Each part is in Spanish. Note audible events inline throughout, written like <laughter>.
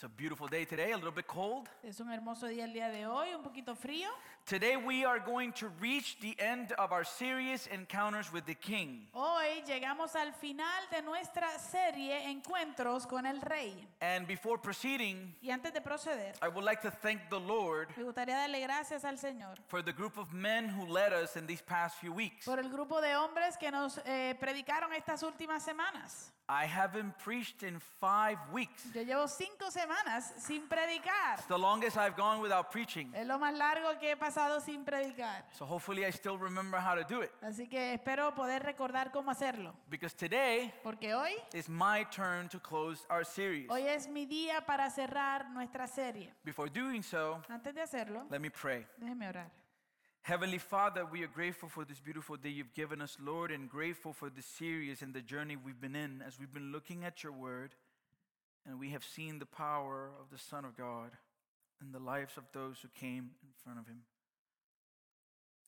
It's a beautiful day today, a little bit cold. Es un hermoso día el día de hoy, un poquito frío. Today we are going to reach the end of our series Encounters with the King. Hoy llegamos al final de nuestra serie Encuentros con el Rey. And before proceeding, Y antes de proceder, I would like to thank the Lord me gustaría darle gracias al Señor for the group of men who led us in these past few weeks. por el grupo de hombres que nos eh, predicaron estas últimas semanas. I haven't preached in five weeks. Yo llevo cinco semanas sin predicar. It's the longest I've gone without preaching. Es lo más largo que he pasado sin predicar. So hopefully I still remember how to do it. Así que espero poder recordar cómo hacerlo. Because today Porque hoy, is my turn to close our series. hoy es mi día para cerrar nuestra serie. Before doing so, Antes de hacerlo, let me pray. déjeme orar. Heavenly Father, we are grateful for this beautiful day you've given us, Lord, and grateful for the series and the journey we've been in as we've been looking at your word and we have seen the power of the Son of God in the lives of those who came in front of him.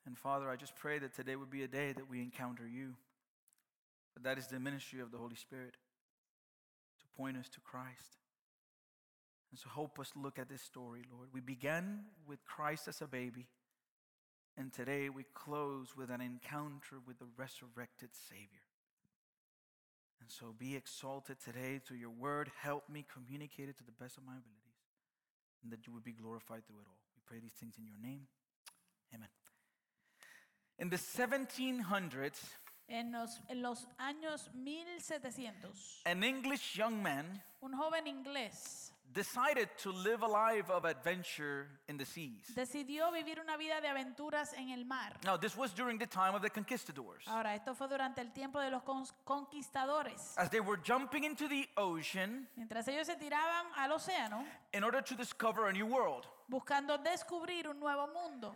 And Father, I just pray that today would be a day that we encounter you. But that is the ministry of the Holy Spirit to point us to Christ. And so help us look at this story, Lord. We began with Christ as a baby. And today we close with an encounter with the resurrected Savior. And so be exalted today through your word. Help me communicate it to the best of my abilities. And that you would be glorified through it all. We pray these things in your name. Amen. In the 1700s, En los, en los años 1700, an English young man un joven inglés decided to live a life of adventure in the seas. decidió vivir una vida de aventuras en el mar. Now, this was during the time of the conquistadors. Ahora, esto fue durante el tiempo de los conquistadores. As they were jumping into the ocean Mientras ellos se tiraban al océano in order to discover a new world. buscando descubrir un nuevo mundo.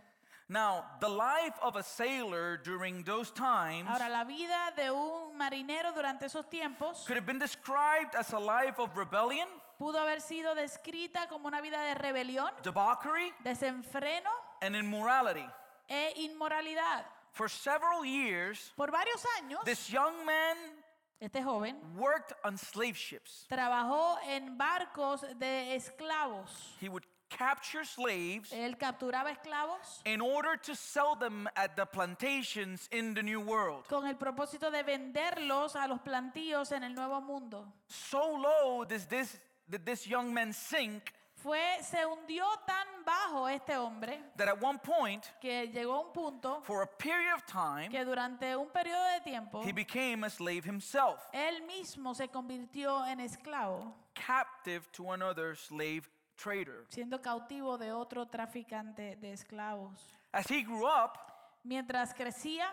Now, the life of a sailor during those times Ahora, la vida de un marinero durante esos tiempos could have been described as a life of rebellion, pudo haber sido descrita como una vida de rebelión, debauchery, desenfreno and immorality. e inmoralidad. For several years, Por varios años, this young man este joven worked on slave ships. trabajó en barcos de esclavos. He would capture slaves Él capturaba esclavos in order to sell them at the plantations in the New World. con el propósito de venderlos a los plantíos en el Nuevo Mundo. So low does this, did this young man sink Fue, se hundió tan bajo este hombre that at one point, que llegó a un punto for a period of time, que durante un periodo de tiempo he became a slave himself, él mismo se convirtió en esclavo, captive to another slave trader. siendo cautivo de otro traficante de esclavos. As he grew up, Mientras crecía,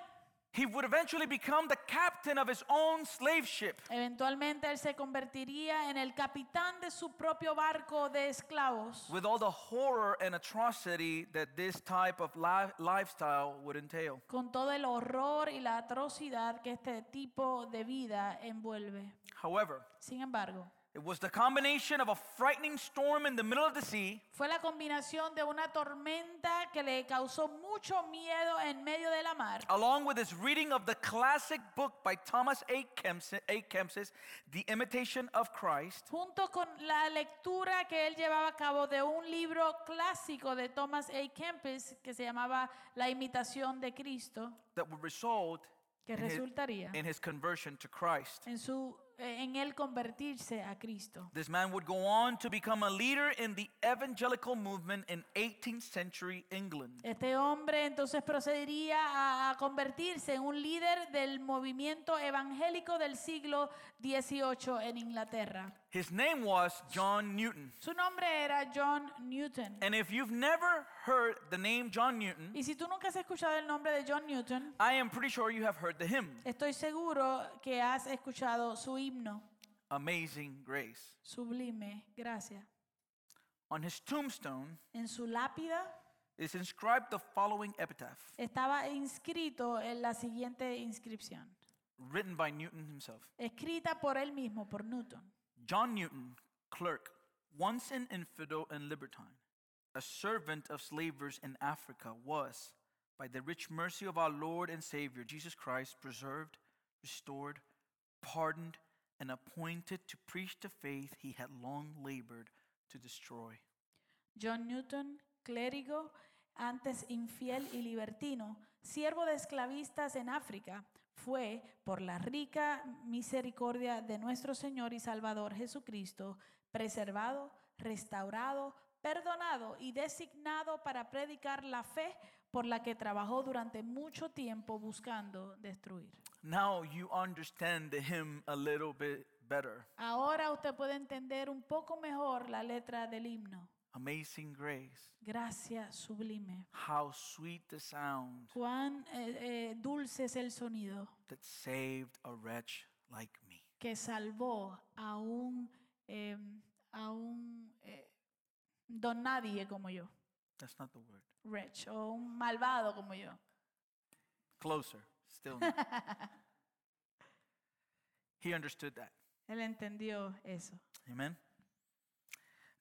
he would eventually become the captain of his own slave ship. eventualmente él se convertiría en el capitán de su propio barco de esclavos. with all the horror and atrocity that this type of li- lifestyle would entail. con todo el horror y la atrocidad que este tipo de vida envuelve. However, Sin embargo, it was the combination of a frightening storm in the middle of the sea fue la combinación de una tormenta que le causó mucho miedo en medio de la mar, along with his reading of the classic book by Thomas A. Kempis, A. Kempis, The Imitation of Christ, junto con la lectura que él llevaba a cabo de un libro clásico de Thomas A. Kempis que se llamaba La imitación de Cristo, that would result que in his, in his conversion to Christ. en su en él convertirse a Cristo. This man would go on to become a leader in the evangelical movement in 18th century England. Este hombre entonces procedería a, a convertirse en un líder del movimiento evangélico del siglo XVIII en Inglaterra. His name was John Newton. Su nombre era John Newton. And if you've never heard the name John Newton, Y si tú nunca has escuchado el nombre de John Newton, I am pretty sure you have heard the hymn, estoy seguro que has escuchado su himno, Amazing Grace. sublime, gracias. On his tombstone En su lápida is inscribed the following epitaph, estaba inscrito en la siguiente inscripción, written by Newton himself. escrita por él mismo, por Newton. John Newton, clerk, once an infidel and libertine, a servant of slavers in Africa, was, by the rich mercy of our Lord and Savior Jesus Christ, preserved, restored, pardoned, and appointed to preach the faith he had long labored to destroy. John Newton, clérigo, antes infiel y libertino, siervo de esclavistas en África, fue, por la rica misericordia de nuestro Señor y Salvador Jesucristo, preservado, restaurado, perdonado y designado para predicar la fe por la que trabajó durante mucho tiempo buscando destruir. Now you understand the hymn a little bit better. Ahora usted puede entender un poco mejor la letra del himno. Amazing grace. Gracia sublime. How sweet the sound Cuán eh, eh, dulce es el sonido that saved a wretch like me. que salvó a un, eh, a un eh, don nadie como yo, That's not the word. wretch, o un malvado como yo. Closer. Still not. <laughs> he understood that. Él entendió eso. Amen.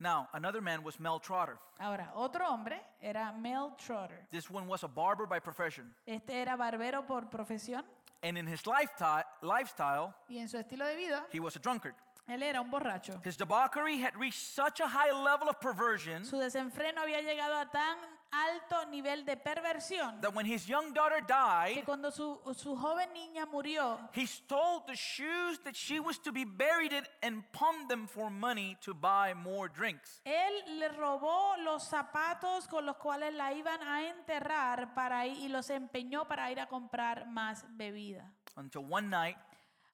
Now, another man was Mel Trotter. Ahora, otro hombre era Mel Trotter. This one was a barber by profession. Este era barbero por profesión And in his lifeti- lifestyle, y en su estilo de vida, he was a drunkard. él era un borracho. His debauchery had reached such a high level of perversion Su desenfreno había llegado a tan alto nivel de perversión that when his young daughter que died, cuando su, su joven niña murió, he stole the shoes that she was to be buried in and pawned them for money to buy more drinks. Él le robó los zapatos con los cuales la iban a enterrar para ir, y los empeñó para ir a comprar más bebida. Until one night,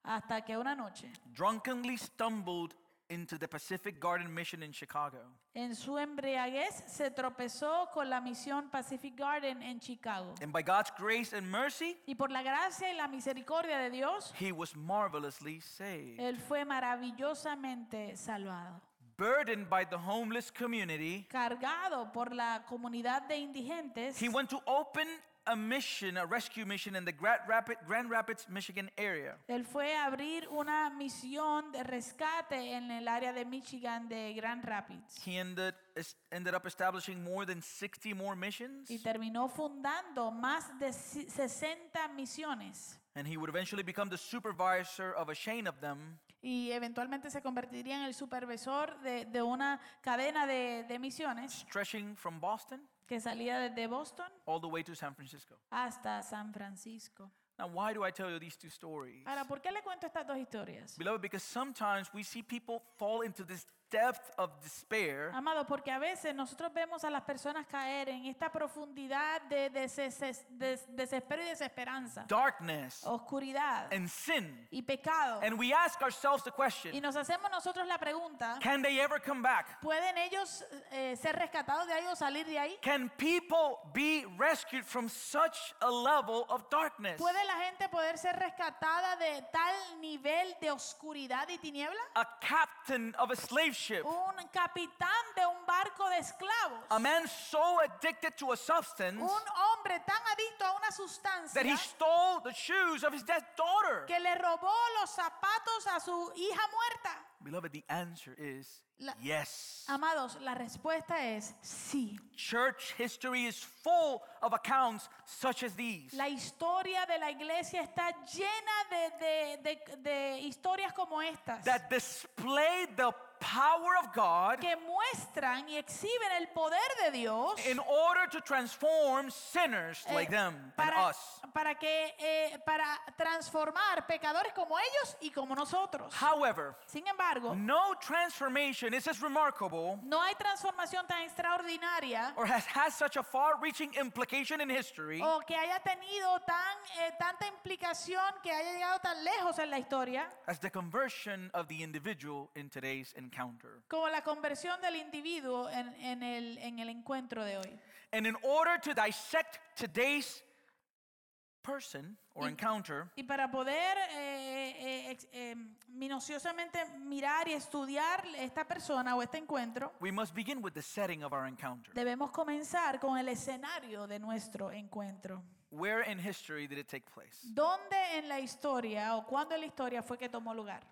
Hasta que una noche, drunkenly stumbled into the Pacific Garden Mission in Chicago. en su embriaguez, se tropezó con la misión Pacific Garden en Chicago. And by God's grace and mercy, Y por la gracia y la misericordia de Dios, he was marvelously saved. él fue maravillosamente salvado. Burdened by the homeless community, Cargado por la comunidad de indigentes, he went to open a mission, a rescue mission in the Grand, Rapid, Grand Rapids, Michigan area. Él fue a abrir una misión de rescate en el área de Michigan de Grand Rapids He ended, ended up establishing more than 60 more missions, y terminó fundando más de si- 60 misiones and he would eventually become the supervisor of a chain of them. y eventualmente se convertiría en el supervisor de, de una cadena de, de misiones stretching from Boston que salía desde Boston all the way to San Francisco. hasta San Francisco. Now, why do I tell you these two stories? Ahora, ¿por qué le cuento estas dos historias? Beloved, because sometimes we see people fall into this depth of despair Amado, porque a veces nosotros vemos a las personas caer en esta profundidad de deses- des- desespero y desesperanza, darkness oscuridad and sin. y pecado. And we ask ourselves the Y question nos hacemos nosotros la pregunta, can they ever come back? ¿pueden ellos eh, ser rescatados de ahí o salir de ahí? Can people be rescued from such a level of darkness? ¿Puede la gente poder ser rescatada de tal nivel de oscuridad y tiniebla? A captain of a slave ship, Un capitán de un barco de esclavos. a man so addicted to a substance Un hombre tan adicto a una sustancia that he stole the shoes of his dead daughter. que le robó los zapatos a su hija muerta. Beloved, the answer is La- yes. Amados, la respuesta es sí. Church history is full of accounts such as these. La historia de la iglesia está llena de, de- de- de historias como estas that display the power of God que muestran y exhiben el poder de Dios in order to transform sinners eh, like them and para, us. para que eh, para transformar pecadores como ellos y como nosotros. However, Sin embargo, no transformation is as remarkable no hay transformación tan extraordinaria or has, has such a far reaching implication in history o que haya tenido tan eh, tanta implicación que haya llegado tan lejos en la historia as the conversion of the individual in today's encounter. como la conversión del individuo en, en el, en el encuentro de hoy. And in order to dissect today's person or Y- encounter, Y para poder eh, eh, ex- eh, minuciosamente mirar y estudiar esta persona o este encuentro, we must begin with the setting of our encounter. debemos comenzar con el escenario de nuestro encuentro. Where in history did it take place? ¿Dónde en la historia o cuándo en la historia fue que tomó lugar?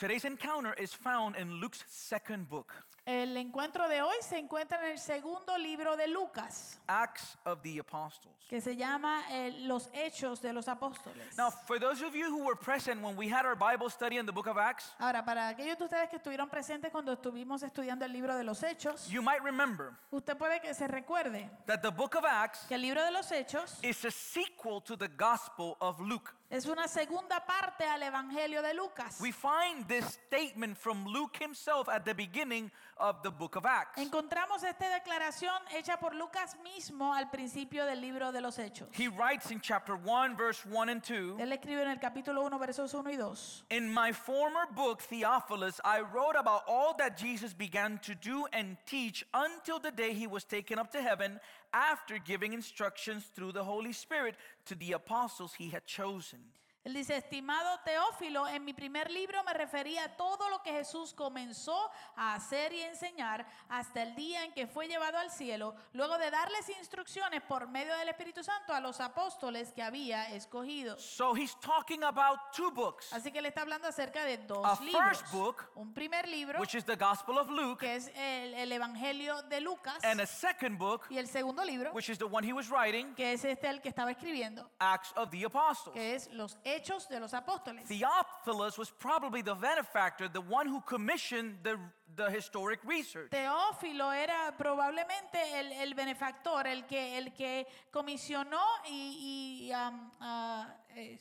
Today's encounter is found in Luke's second book, El encuentro de hoy se encuentra en el segundo libro de Lucas, Acts of the Apostles. que se llama eh, Los Hechos de los Apóstoles. Now, for those of you who were present when we had our Bible study in the book of Acts, Ahora, para aquellos de ustedes que estuvieron presentes cuando estuvimos estudiando el libro de los Hechos, you might remember usted puede que se recuerde that the book of Acts que el libro de los Hechos is a sequel to the Gospel of Luke. Es una segunda parte al Evangelio de Lucas. We find this statement from Luke himself at the beginning of the book of Acts. Encontramos esta declaración hecha por Lucas mismo al principio del libro de los Hechos. He writes in chapter 1, verse 1 and 2 Él escribe en el capítulo 1, versos 1 y 2. In my former book, Theophilus, I wrote about all that Jesus began to do and teach until the day he was taken up to heaven after giving instructions through the Holy Spirit to the apostles he had chosen. Él dice, estimado Teófilo, en mi primer libro me refería a todo lo que Jesús comenzó a hacer y enseñar hasta el día en que fue llevado al cielo, luego de darles instrucciones por medio del Espíritu Santo a los apóstoles que había escogido. So he's talking about two books, Así que él está hablando acerca de dos A libros. first book, Un primer libro, which is the Gospel of Luke, que es el, el Evangelio de Lucas, and a second book, y el segundo libro, which is the one he was writing, que es este el que estaba escribiendo, Acts of the Apostles. que es los Hechos de los Apóstoles. Theophilus was probably the benefactor, the one who commissioned the, the historic research. Teófilo era probablemente el, el benefactor, el que, el que comisionó y, y, am, ah, eh,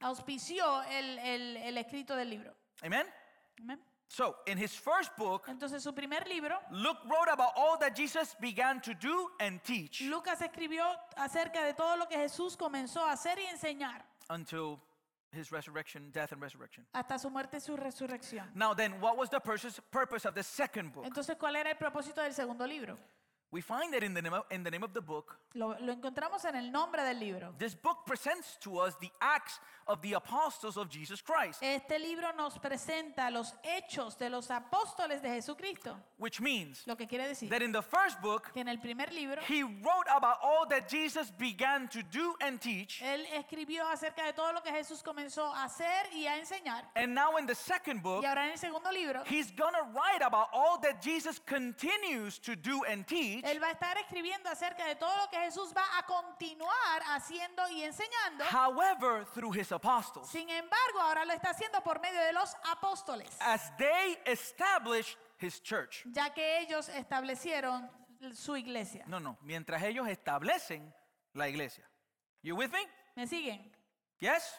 auspició el, el- el escrito del libro. Amen? Amén. So, in his first book, Entonces su primer libro, Luke wrote about all that Jesus began to do and teach Lucas escribió acerca de todo lo que Jesús comenzó a hacer y enseñar until his resurrection, death, and resurrection. hasta su muerte y su resurrección. Now, then, what was the purpose, purpose of the second book? Entonces, ¿cuál era el propósito del segundo libro? We find that in the, name of, in the name of the book, Lo, lo encontramos en el nombre del libro. this book presents to us the acts of the apostles of Jesus Christ, Este libro nos presenta los hechos de los apóstoles de Jesucristo, which means lo que quiere decir that in the first book, que en el primer libro he wrote about all that Jesus began to do and teach. él escribió acerca de todo lo que Jesús comenzó a hacer y a enseñar. And now in the second book, Y ahora en el segundo libro, he's going to write about all that Jesus continues to do and teach. Él va a estar escribiendo acerca de todo lo que Jesús va a continuar haciendo y enseñando. However, through his apostles, Sin embargo, ahora lo está haciendo por medio de los apóstoles, as they established his church. ya que ellos establecieron su iglesia. No, no, mientras ellos establecen la iglesia. You with me? ¿Me siguen? Yes?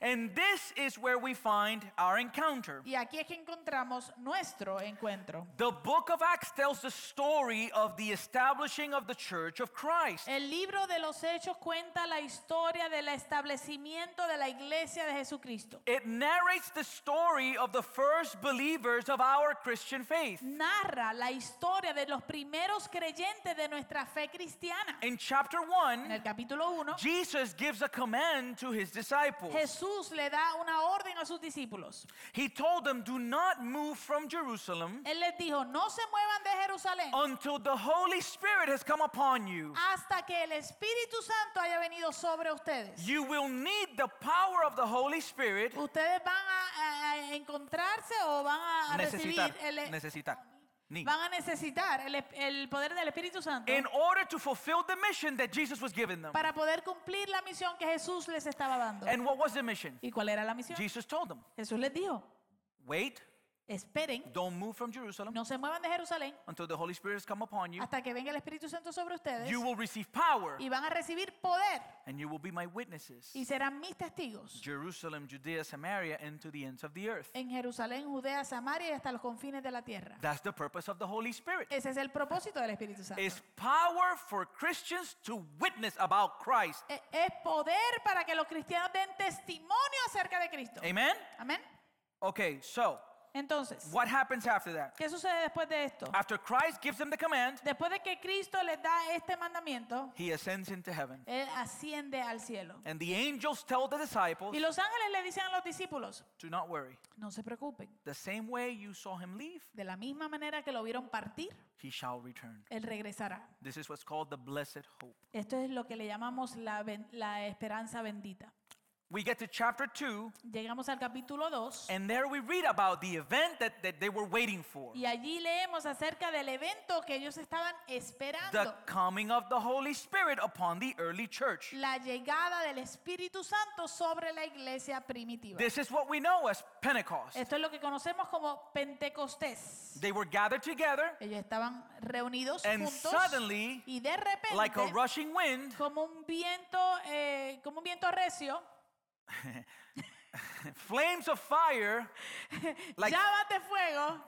And this is where we find our encounter. Y aquí es que encontramos nuestro encuentro. The book of Acts tells the story of the establishing of the church of Christ. El libro de los Hechos cuenta la historia del establecimiento de la iglesia de Jesucristo. It narrates the story of the first believers of our Christian faith. Narra la historia de los primeros creyentes de nuestra fe cristiana. In chapter En 1, el capítulo 1, Jesus gives a command to his disciples. Jesús le da una orden a sus discípulos. He told them, Do not move from Jerusalem Él les dijo, no se muevan de Jerusalén until the Holy Spirit has come upon you. hasta que el Espíritu Santo haya venido sobre ustedes. You will need the power of the Holy Spirit. Ustedes van a, a- a encontrarse o van a recibir Necesitar. el, Necesitar. Need. van a necesitar el, el poder del Espíritu Santo In order to fulfill the mission that Jesus was giving them. para poder cumplir la misión que Jesús les estaba dando. And what was the mission? ¿Y cuál era la misión? Jesus told them, Jesús les dijo, Wait, esperen, don't move from Jerusalem no se muevan de Jerusalén until the Holy Spirit has come upon you. hasta que venga el Espíritu Santo sobre ustedes You will receive power y van a recibir poder and you will be my witnesses. y serán mis testigos Jerusalem, Judea, Samaria, and to the ends of the earth. en Jerusalén, Judea, Samaria y hasta los confines de la tierra. That's the purpose of the Holy Spirit. Ese es el propósito del Espíritu Santo. It's power for Christians to witness about Christ. E- Es poder para que los cristianos den testimonio acerca de Cristo. Amen? Amén. Okay, so Entonces, what happens after that? ¿qué sucede después de esto? After Christ gives them the command, Después de que Cristo les da este mandamiento, he ascends into heaven. Él asciende al cielo. And the angels tell the disciples, Y los ángeles le dicen a los discípulos, do not worry. no se preocupen. The same way you saw him leave, De la misma manera que lo vieron partir, he shall return. Él regresará. This is what's called the blessed hope. Esto es lo que le llamamos la, ben- la esperanza bendita. We get to chapter 2, llegamos al capítulo 2 and there we read about the event that, that they were waiting for y allí leemos acerca del evento que ellos estaban the esperando. coming of the Holy Spirit upon the early church. La llegada del Espíritu Santo sobre la iglesia primitiva. This is what we know as Pentecost. Esto es lo que conocemos como Pentecostés. They were gathered together, Ellos estaban reunidos and juntos suddenly, y de repente, like a rushing wind, como un viento, eh, como un viento recio, <laughs> flames of fire like llamas de fuego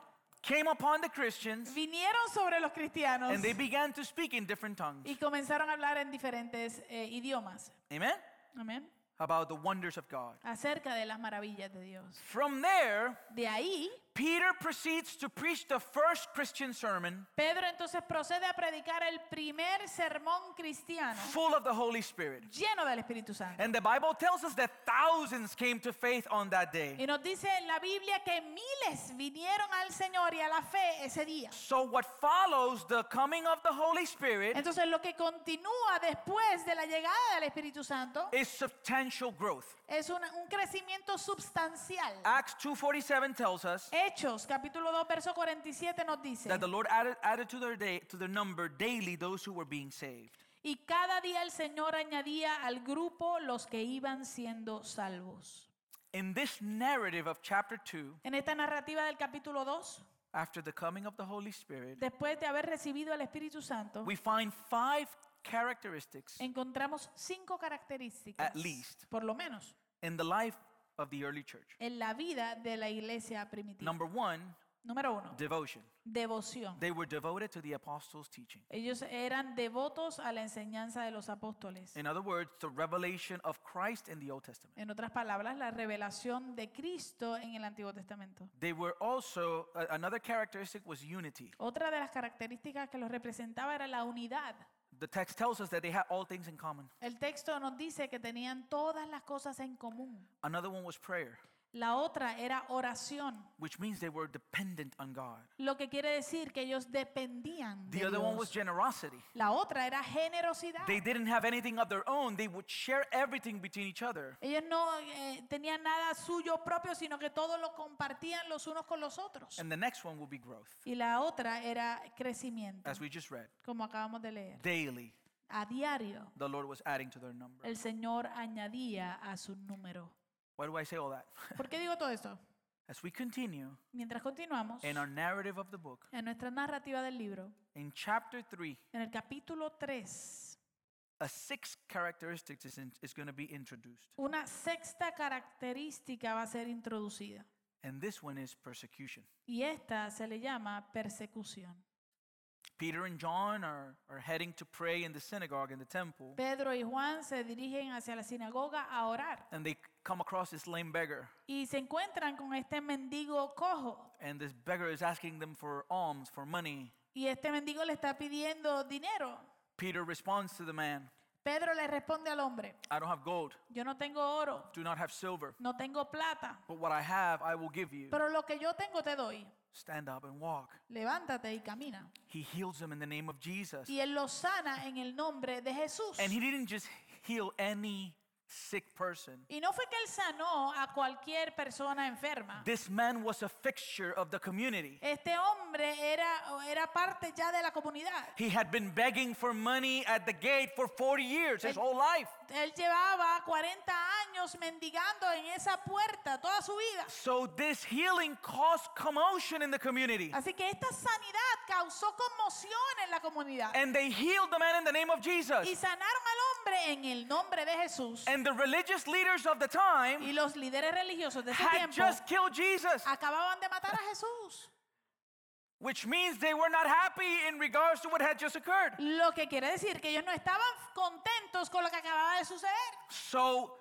came upon the Christians, vinieron sobre los cristianos and they began to speak in different tongues. y comenzaron a hablar en diferentes eh, idiomas. Amen? Amén. About the wonders of God. Acerca de las maravillas de Dios. From there, De ahí, Peter proceeds to preach the first Christian sermon Pedro entonces procede a predicar el primer sermón cristiano full of the Holy Spirit. lleno del Espíritu Santo. And the Bible tells us that thousands came to faith on that day. Y nos dice la Biblia que miles vinieron al Señor y a la fe ese día. So, what follows the coming of the Holy Spirit Entonces lo que continúa después de la llegada del Espíritu Santo is substantial growth. es un, un crecimiento substancial. Acts 2:47 tells us Hechos capítulo 2 verso 47 nos dice, that the Lord added, added to their day to their number daily those who were being saved. y cada día el Señor añadía al grupo los que iban siendo salvos. In this narrative of chapter 2, En esta narrativa del capítulo 2, after the coming of the Holy Spirit, después de haber recibido el Espíritu Santo, we find five characteristics encontramos cinco características, At least. por lo menos, in the life of the early church. en la vida de la iglesia primitiva. Number one, Número uno, devotion. devoción. They were devoted to the apostles' teaching. Ellos eran devotos a la enseñanza de los apóstoles. In other words, the revelation of Christ in the Old Testament. En otras palabras, la revelación de Cristo en el Antiguo Testamento. They were also, another characteristic was unity. Otra de las características que los representaba era la unidad. The text tells us that they had all things in common. El texto nos dice que tenían todas las cosas en común. Another one was prayer, La otra era oración, which means they were dependent on God. lo que quiere decir que ellos dependían de The other one was generosity. La otra era generosidad. They didn't have anything of their own, they would share everything between each other. Ellos no eh, tenían nada suyo propio, sino que todo lo compartían los unos con los otros. And the next one will be growth, Y la otra era crecimiento, as we just read. como acabamos de leer. Daily, A diario, the Lord was adding to their number. el Señor añadía a su número. Why do I say all that? ¿Por qué digo todo esto? <laughs> As we continue Mientras continuamos in our narrative of the book, en nuestra narrativa del libro, in chapter 3, en el capítulo 3, a sixth characteristic is, in- is going to be introduced. una sexta característica va a ser introducida. And this one is persecution. Y esta se le llama persecución. Peter and John are, are heading to pray in the synagogue in the temple, Pedro y Juan se dirigen hacia la sinagoga a orar and they come across this lame beggar. y se encuentran con este mendigo cojo. And this beggar is asking them for alms, for money. Y este mendigo le está pidiendo dinero. Peter responds to the man, Pedro le responde al hombre, I don't have gold, yo no tengo oro, do not have silver, no tengo plata, but what I have I will give you. pero lo que yo tengo te doy. Stand up and walk. Levántate y camina. He heals him in the name of Jesus. Y él lo sana en el nombre de Jesús. And he didn't just heal any sick person. Y no fue que él sanó a cualquier persona enferma. This man was a fixture of the community. Este hombre era, era parte ya de la comunidad. He had been begging for money at the gate for 40 years, his whole life. Él llevaba 40 años mendigando en esa puerta toda su vida. So this healing caused commotion in the community. Así que esta sanidad causó conmoción en la comunidad. And they healed the man in the name of Jesus. Y sanaron al hombre en el nombre de Jesús. And the religious leaders of the time Y los líderes religiosos de ese had tiempo just killed Jesus, acababan de matar a Jesús. which means they were not happy in regards to what had just occurred. Lo que quiere decir que ellos no estaban contentos con lo que acababa de suceder. So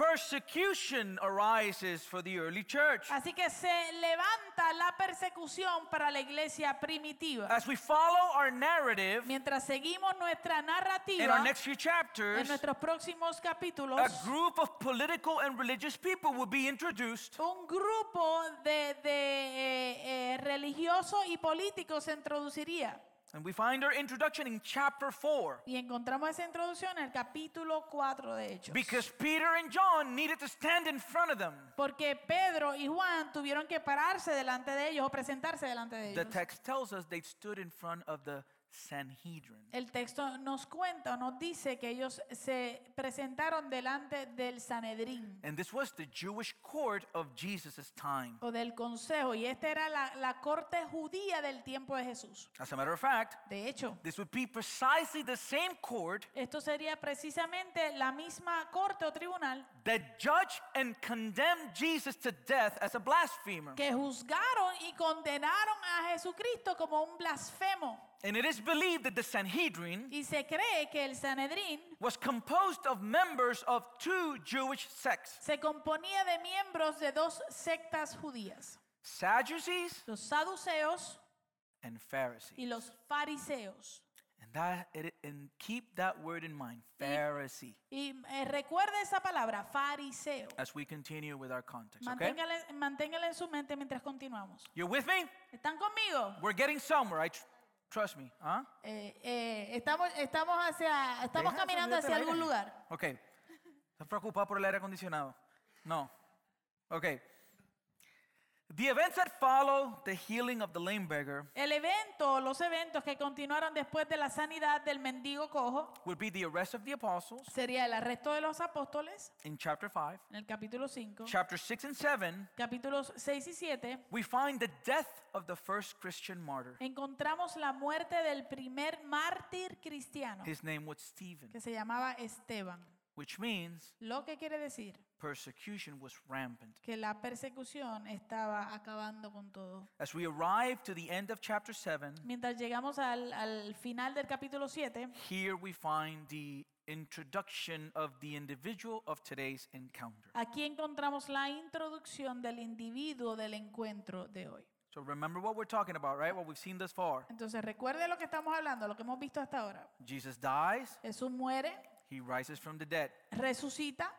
persecution arises for the early church. Así que se levanta la persecución para la iglesia primitiva. As we follow our narrative Mientras seguimos nuestra in narrativa our next few chapters, en nuestros próximos capítulos, a group of political and religious people will be introduced un grupo de, de, eh, eh, religiosos y políticos se introduciría. And we find our introduction in chapter 4. Y encontramos esa introducción en el capítulo 4 de Hechos. Because Peter and John needed to stand in front of them. Porque Pedro y Juan tuvieron que pararse delante de ellos o presentarse delante de ellos. The text tells us they stood in front of the Sanhedrin. El texto nos cuenta o nos dice que ellos se presentaron delante del Sanedrín And this was the Jewish court of Jesus' time. o del consejo y esta era la, la corte judía del tiempo de Jesús. As a matter of fact, De hecho, this would be precisely the same court esto sería precisamente la misma corte o tribunal that judged and condemned Jesus to death as a blasphemer. que juzgaron y condenaron a Jesucristo como un blasfemo. And it is believed that the Sanhedrin Y se cree que el Sanedrín was composed of members of two Jewish sects se componía de miembros de dos sectas judías, Sadducees los saduceos and Pharisees. y los fariseos. And, that, it, and keep that word in mind, Pharisee, Y eh, recuerde esa palabra, fariseo. as we continue with our context. Okay? Manténgala, manténgala en su mente mientras continuamos. You're with me? ¿Están conmigo? We're getting somewhere. I tr- trust me. Huh? Eh, eh, estamos, estamos, hacia, estamos Deja caminando hacia algún lugar. Okay. ¿Estás preocupado por el aire acondicionado? No. Okay. The events that follow the healing of the lame beggar El evento, los eventos que continuaron después de la sanidad del mendigo cojo, would be the arrest of the apostles sería el arresto de los apóstoles in chapter 5. en el capítulo 5, Chapter 6 and 7, capítulos 6 y 7. we find the death of the first Christian martyr. Encontramos la muerte del primer mártir cristiano His name was Stephen, que se llamaba Esteban, which means lo que quiere decir persecution was rampant. que la persecución estaba acabando con todo. As we arrive to the end of chapter 7, Mientras llegamos al, al final del capítulo 7, here we find the introduction of the individual of today's encounter. aquí encontramos la introducción del individuo del encuentro de hoy. So remember what we're talking about, right? What we've seen thus far. Entonces recuerde lo que estamos hablando, lo que hemos visto hasta ahora. Jesus dies, Jesús muere, he rises from the dead. resucita,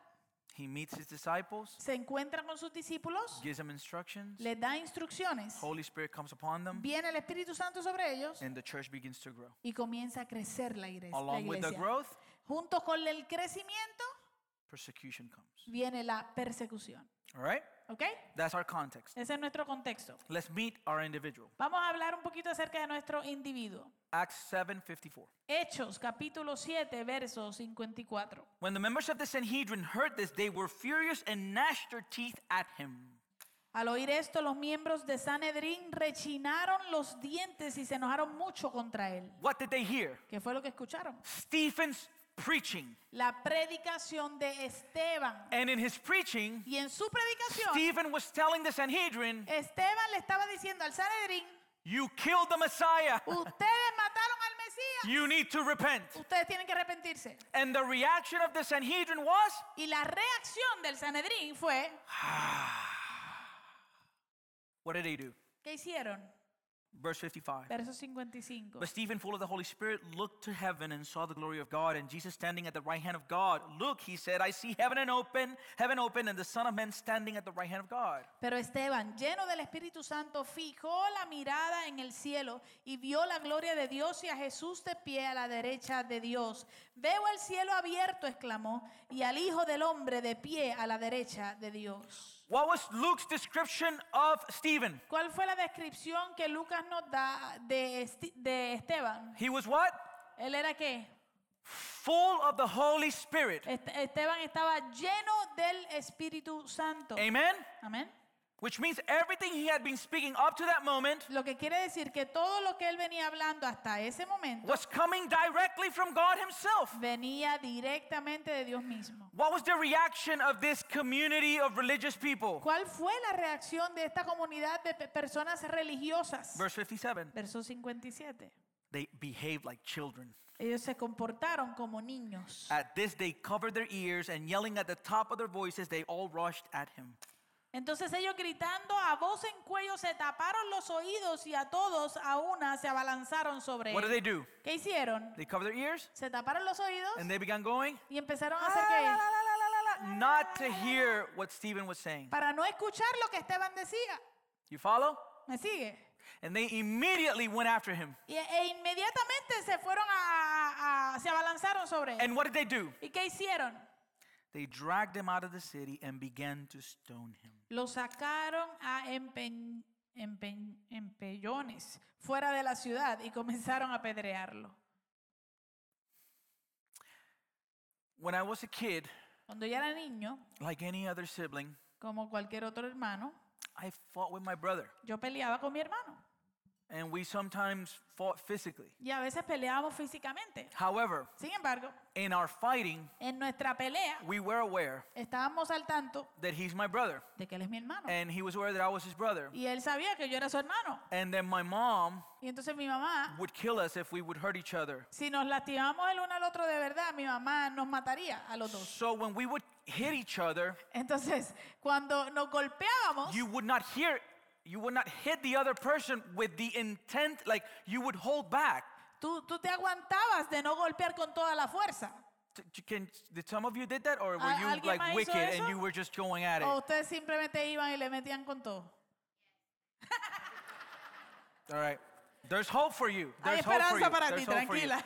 He meets his disciples, se encuentra con sus discípulos, gives them instructions. les da instrucciones, Holy Spirit comes upon them, viene el Espíritu Santo sobre ellos and the church begins to grow. y comienza a crecer la iglesia. Along with the growth, Junto con el crecimiento persecution comes. viene la persecución. All right? ¿Ok? That's our context. Ese es nuestro contexto. Let's meet our individual. Vamos a hablar un poquito acerca de nuestro individuo. Acts 7:54. Hechos capítulo 7, verso 54. When the members of the Sanhedrin heard this, they were furious and gnashed their teeth at him. Al oír esto, los miembros de Sanedrín rechinaron los dientes y se enojaron mucho contra él. What did they hear? ¿Qué fue lo que escucharon? Stephen's preaching. La predicación de Esteban. And in his preaching, Y en su predicación, Stephen was telling the Sanhedrin, Esteban le estaba diciendo al Sanedrín, You killed the Messiah. ustedes mataron al Mesías, You need to repent. ustedes tienen que arrepentirse. And the reaction of the Sanhedrin was, Y la reacción del Sanedrín fue, ah, What did they do? ¿qué hicieron? Verse 55. Verso 55. But Stephen, full of the Holy Spirit, looked to heaven and saw the glory of God, and Jesus standing at the right hand of God. Look, he said, I see heaven and open, heaven open, and the Son of Man standing at the right hand of God. Pero Esteban, lleno del Espíritu Santo, fijó la mirada en el cielo y vio la gloria de Dios y a Jesús de pie a la derecha de Dios. Veo el cielo abierto, exclamó, y al Hijo del Hombre de pie a la derecha de Dios. What was Luke's description of Stephen? ¿Cuál fue la descripción que Lucas nos da de, Esti- de Esteban? He was what? ¿Él era qué? Full of the Holy Spirit. Est- Esteban estaba lleno del Espíritu Santo. Amen? Amén. Which means everything he had been speaking up to that moment Lo que quiere decir que todo lo que él venía hablando hasta ese momento was coming directly from God Himself. venía directamente de Dios mismo. What was the reaction of this community of religious people? ¿Cuál fue la reacción de esta comunidad de pe- personas religiosas? Verse 57 Verso 57. They behaved like children. Ellos se comportaron como niños. At this, they covered their ears and yelling at the top of their voices, they all rushed at him. Entonces ellos gritando a voz en cuello se taparon los oídos y a todos a una se abalanzaron sobre What did they do? ¿Qué hicieron? They covered their ears Se taparon los oídos and they began going y empezaron a ah, hacer que not to hear what Stephen was saying. para no escuchar lo que Esteban decía. You follow? ¿Me sigue? And they immediately went after him. Y- e inmediatamente se fueron a, a- se abalanzaron sobre él. And what did they do? ¿Y qué hicieron? They dragged him out of the city and began to stone him. Lo sacaron a empe- empe- empellones fuera de la ciudad y comenzaron a apedrearlo. When I was a kid, Cuando yo era niño, like any other sibling, como cualquier otro hermano, I fought with my brother. yo peleaba con mi hermano. And we sometimes fought physically. Y a veces peleábamos físicamente. However, Sin embargo, in our fighting, en nuestra pelea we were aware estábamos al tanto that he's my brother. de que él es mi hermano. And he was aware that I was his brother. Y él sabía que yo era su hermano. And then my mom Y entonces mi mamá, would kill us if we would hurt each other. si nos lastimamos el uno al otro de verdad, mi mamá nos mataría a los dos. So when we would hit each other, Entonces, cuando nos golpeábamos, you would not hear, you would not hit the other person with the intent, like you would hold back. tú, tú te aguantabas de no golpear con toda la fuerza. T- Can, did some of you did that, or were ¿Al- you alguien like hizo wicked and you were just going at it? O ustedes simplemente iban y le metían con todo. <laughs> All right, there's hope for you. Hay There's hope for you. esperanza para There's ti, hope for you. tranquila.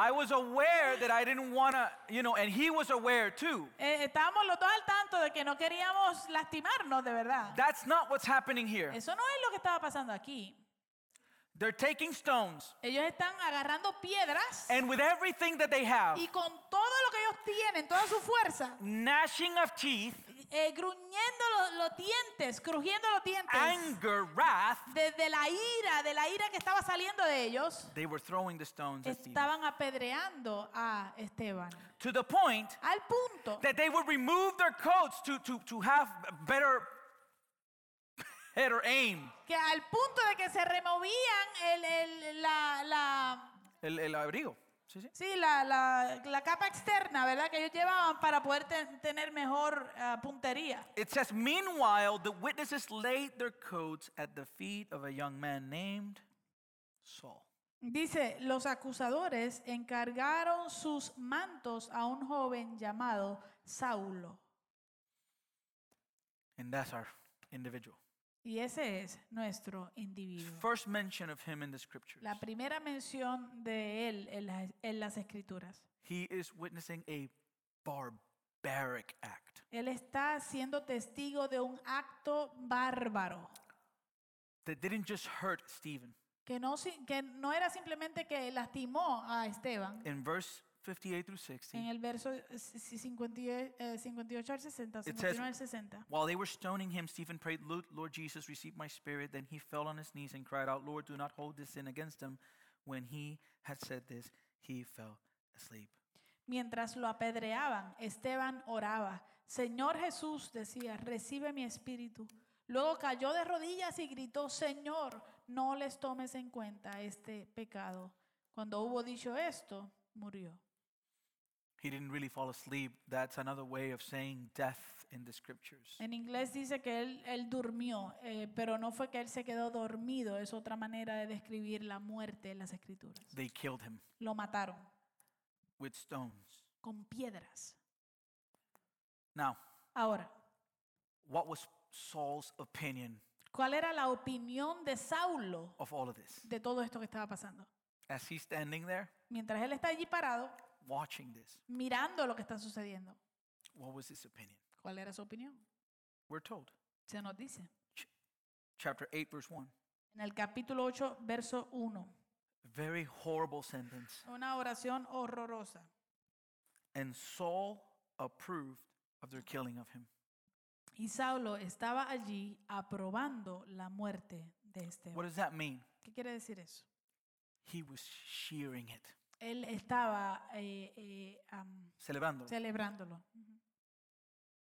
I was aware that I didn't want to, you know, and he was aware too. Eh, estábamos los dos al tanto de que no queríamos lastimarnos de verdad. That's not what's happening here. Eso no es lo que estaba pasando aquí. They're taking stones, Ellos están agarrando piedras and with everything that they have, y con todo lo que ellos tienen, toda su fuerza, gnashing of teeth, eh, gruñendo los, los dientes, crujiendo los dientes, anger, wrath, desde la ira, de la ira que estaba saliendo de ellos, they were throwing the stones at estaban apedreando a Esteban. To the point Al punto that they would remove their coats to, to, to have better, better aim. que al punto de que se removían el, el- la, la, El, el abrigo. Sí, sí. sí, la, la- la capa externa, ¿verdad? Que ellos llevaban para poder ten- tener mejor ah, puntería. It says, Meanwhile, the witnesses laid their coats at the feet of a young man named Saul. Dice, los acusadores encargaron sus mantos a un joven llamado Saulo. And that's our individual. Y ese es nuestro individuo. First mention of him in the scriptures. La primera mención de él en las, en las escrituras. He is witnessing a barbaric act Él está siendo testigo de un acto bárbaro. that didn't just hurt Stephen. Que no, que no era simplemente que lastimó a Esteban. In verse 58 through 60, En el verso eh, si- 58, eh, 58 al 60, It says- 59 al 60. While they were stoning him, Stephen prayed, Lord, Lord Jesus, receive my spirit. Then he fell on his knees and cried out, Lord, do not hold this sin against him. When he had said this, he fell asleep. Mientras lo apedreaban, Esteban oraba. Señor Jesús decía, recibe mi espíritu. Luego cayó de rodillas y gritó, Señor, no les tomes en cuenta este pecado. Cuando hubo dicho esto, murió. He didn't really fall asleep. That's another way of saying death in the scriptures. En inglés dice que él, él durmió, eh, pero no fue que él se quedó dormido, es otra manera de describir la muerte en las escrituras. They killed him Lo mataron with stones. con piedras. Now, Ahora, what was Saul's opinion ¿cuál era la opinión de Saulo of all of this? de todo esto que estaba pasando? As he's standing there Mientras él está allí parado, watching this, mirando lo que está sucediendo, what was his opinion? ¿cuál era su opinión? We're told. Se nos dice Chapter 8, verse 1. en el capítulo 8, verso 1, Very horrible sentence. una oración horrorosa. And Saul approved of their killing of him. Y Saulo estaba allí aprobando la muerte de este. What does that mean? ¿Qué quiere decir eso? He was shearing it, Él estaba eh, eh, celebrando. celebrándolo. Ujú.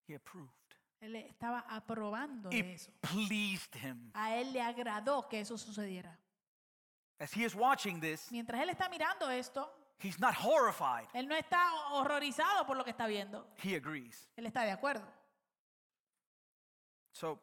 He approved. Él estaba aprobando de It eso. pleased him. A él le agradó que eso sucediera. As he is watching this, Mientras él está mirando esto, he's not horrified. él no está horrorizado por lo que está viendo. He agrees. Él está de acuerdo. So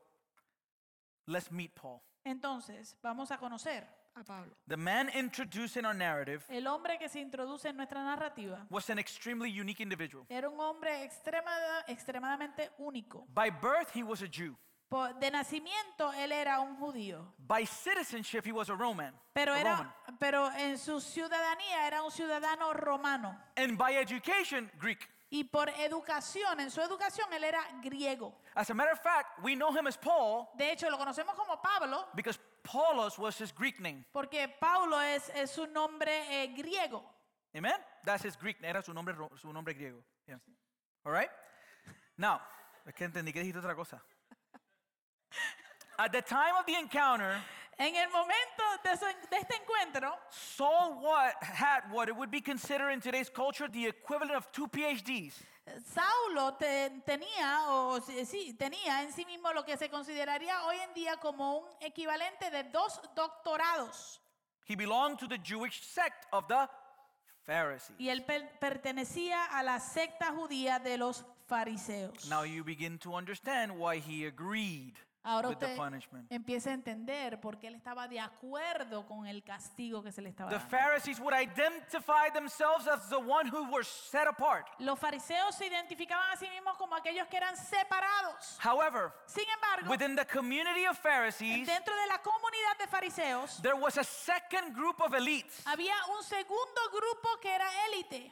let's meet Paul. Entonces, vamos a conocer a Pablo. The man introduced in our narrative El hombre que se introduce en nuestra narrativa was an extremely unique individual. era un hombre extremada- extremadamente único. By birth, he was a Jew. Po- De nacimiento él era un judío, By citizenship, he was a Roman. pero, a era, Roman. pero en su ciudadanía era un ciudadano romano. And by education, Greek. Y por educación, en su educación él era griego. As a matter of fact, we know him as Paul De hecho, lo conocemos como Pablo because Paulos was his Greek name. porque Paulo es, es su nombre eh, griego. Amen? That's his Greek name Era su nombre, su nombre griego. Yeah. All right? Now, es que entendí que dijiste otra cosa. At the time of the encounter, En el momento de, su- de este encuentro, Saul what, had what it would be considered in today's culture the equivalent of two PhDs. Saulo te- tenía, o sí, tenía en sí mismo lo que se consideraría hoy en día como un equivalente de dos doctorados. He belonged to the Jewish sect of the Pharisees. Y él per- pertenecía a la secta judía de los fariseos. Now you begin to understand why he agreed Ahora with the usted punishment. empieza a entender por qué él estaba de acuerdo con el castigo que se le estaba The dando. Pharisees would identify themselves as the one who were set apart. Los fariseos se identificaban a sí mismos como aquellos que eran separados. However, Sin embargo, within the community of Pharisees, dentro de la comunidad de fariseos there was a second group of elites había un segundo grupo que era élite,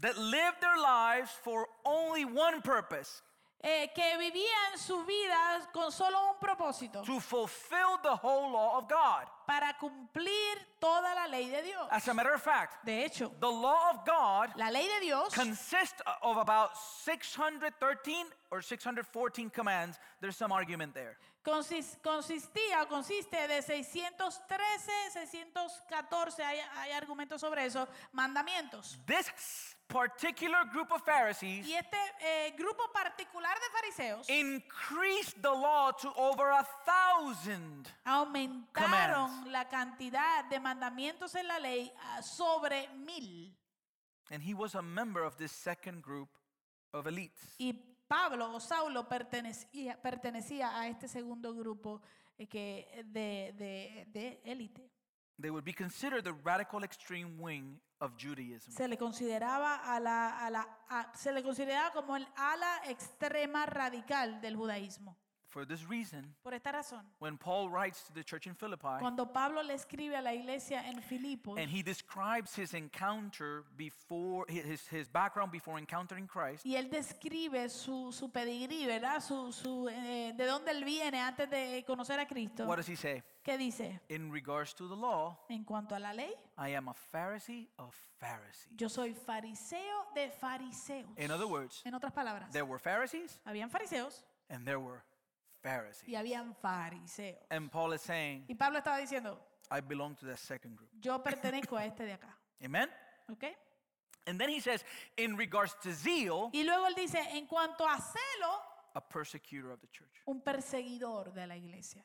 that lived their lives for only one purpose eh, que vivían su vida con solo un propósito, to fulfill the whole law of God. para cumplir toda la ley de Dios. As a matter of fact, De hecho, the law of God la ley de Dios consists of about 613 or 614 commands. There's some argument there. consis- consistía o consiste de 613, 614, hay, hay argumentos sobre eso, mandamientos. This particular group of Pharisees Y este eh, grupo particular de fariseos increased the law to over a thousand. aumentaron la cantidad de mandamientos en la ley sobre mil. And he was a member of this second group of elites. Y Pablo o Saulo pertenecía, pertenecía a este segundo grupo eh, que de, de, de élite. They would be considered the radical extreme wing Se le consideraba a la, a la a- se le consideraba como el ala extrema radical del judaísmo. For this reason, Por esta razón, when Paul writes to the church in Philippi cuando Pablo le escribe a la iglesia en Filipos and he describes his encounter before his, his background before encountering Christ, y él describe su, su pedigrí, ¿verdad? Su, su, eh, de dónde él viene antes de conocer a Cristo. what does he say? ¿Qué dice? In regards to the law, En cuanto a la ley, I am a Pharisee of Pharisees. yo soy fariseo de fariseos. In other words, En otras palabras, there were Pharisees habían fariseos and there were Pharisees. y habían fariseos. And Paul is saying, Y Pablo estaba diciendo, I belong to the second group. yo pertenezco a este de acá. <laughs> Amen? ¿Ok? And then he says, in regards to zeal, Y luego él dice, en cuanto a celo, a persecutor of the church. un perseguidor de la iglesia.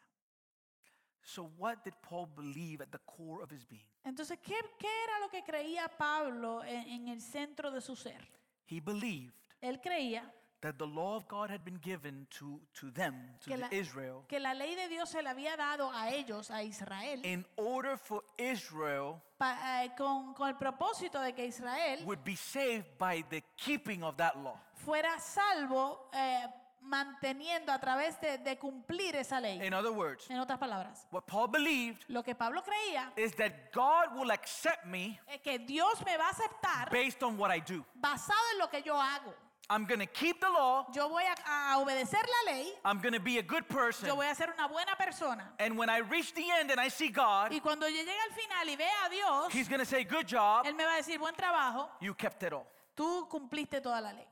So, what did Paul believe at the core of his being? Entonces, ¿qué, qué era lo que creía Pablo en, en el centro de su ser? He believed Él creía that the law of God had been given to, to them, to que la, Israel, que la ley de Dios se le había dado a ellos, a Israel, in order for Israel pa- eh, con, con el propósito de que Israel would be saved by the keeping of that law. fuera salvo eh, manteniendo a través de, de cumplir esa ley. In other words, En otras palabras, what Paul believed lo que Pablo creía is that God will accept me es que Dios me va a aceptar based on what I do. basado en lo que yo hago. I'm going to keep the law, Yo voy a, a obedecer la ley, I'm going to be a good person. yo voy a ser una buena persona. And when I reach the end and I see God, Y cuando yo llegue al final y vea a Dios, He's going to say, Good job, Él me va a decir, buen trabajo, you kept it all tú cumpliste toda la ley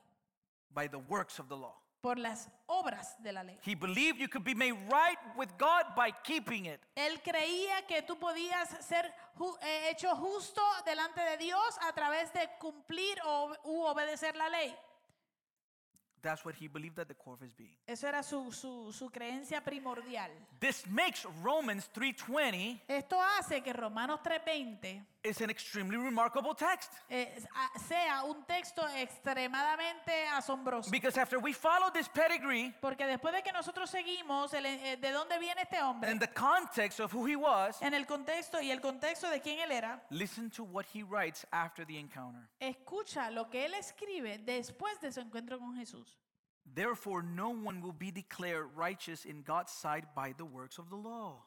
by the works of the law. por las obras de la ley. He believed you could be made right with God by keeping it. Él creía que tú podías ser ju- eh, hecho justo delante de Dios a través de cumplir o u obedecer la ley. That's what he believed at the core of his being. Eso era su, su, su creencia primordial. This makes Romans 3:20 Esto hace que Romanos 3:20 is an extremely remarkable text. eh, a- sea un texto extremadamente asombroso. Because after we follow this pedigree Porque después de que nosotros seguimos el, eh, de dónde viene este hombre, and the context of who he was, en el contexto y el contexto de quién él era, listen to what he writes after the encounter. escucha lo que él escribe después de su encuentro con Jesús. Therefore, no one will be declared righteous in God's sight by the works of the law.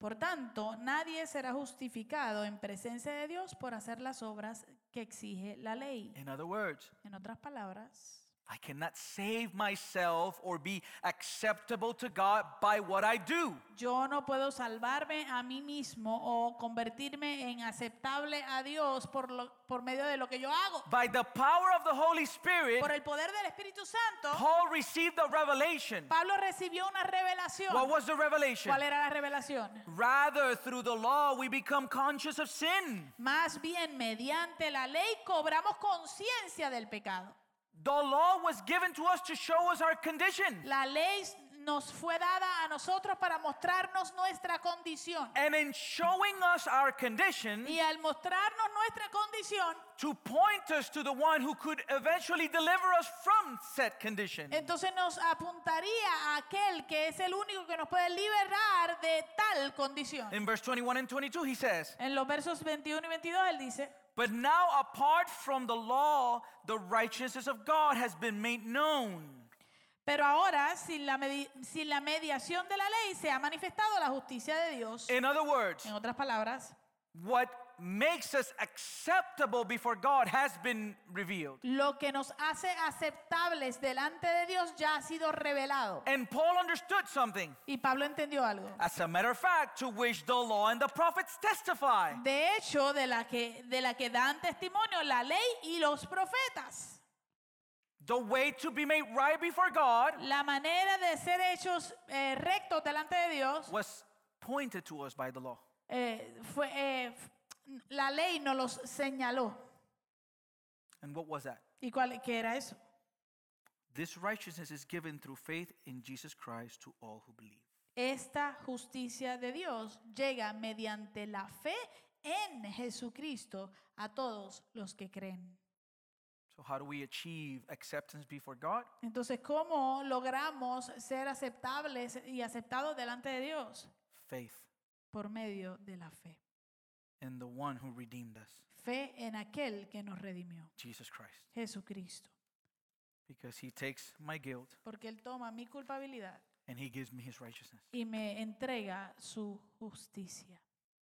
Por tanto, nadie será justificado en presencia de Dios por hacer las obras que exige la ley. In other words, En otras palabras, I cannot save myself or be acceptable to God by what I do. yo no puedo salvarme a mí mismo o convertirme en aceptable a Dios por, lo- por medio de lo que yo hago. By the power of the Holy Spirit, Por el poder del Espíritu Santo, Paul received a revelation. Pablo recibió una revelación. What was the revelation? ¿Cuál era la revelación? Rather, through the law, we become conscious of sin. Más bien, mediante la ley cobramos conciencia del pecado. The law was given to us to show us our condition. La ley nos fue dada a nosotros para mostrarnos nuestra condición. And in showing us our condition, Y al mostrarnos nuestra condición, to point us to the one who could eventually deliver us from said condition. entonces nos apuntaría a aquel que es el único que nos puede liberar de tal condición. In verse 21 and 22, he says, En los versos 21 y 22 él dice, But now, apart from the law, the righteousness of God has been made known. pero ahora sin la, sin la mediación de la ley se ha manifestado la justicia de Dios. In other words, En otras palabras, what makes us acceptable before God has been revealed. lo que nos hace aceptables delante de Dios ya ha sido revelado. And Paul understood something. Y Pablo entendió algo. As a matter of fact, to which the law and the prophets testify. De hecho, de la que, de la que dan testimonio la ley y los profetas. The way to be made right before God La manera de ser hechos eh, rectos delante de Dios was pointed to us by the law. eh, fue, eh, la ley nos los señaló. And what was that? ¿Y cuál qué era eso? This righteousness is given through faith in Jesus Christ to all who believe. Esta justicia de Dios llega mediante la fe en Jesucristo a todos los que creen. So, how do we achieve acceptance before God? Entonces, ¿cómo logramos ser aceptables y aceptados delante de Dios? Faith Por medio de la fe. In the one who redeemed us, Fe en aquel que nos redimió, Jesus Christ. Jesucristo. Because he takes my guilt Porque Él toma mi culpabilidad and he gives me his righteousness. y me entrega su justicia.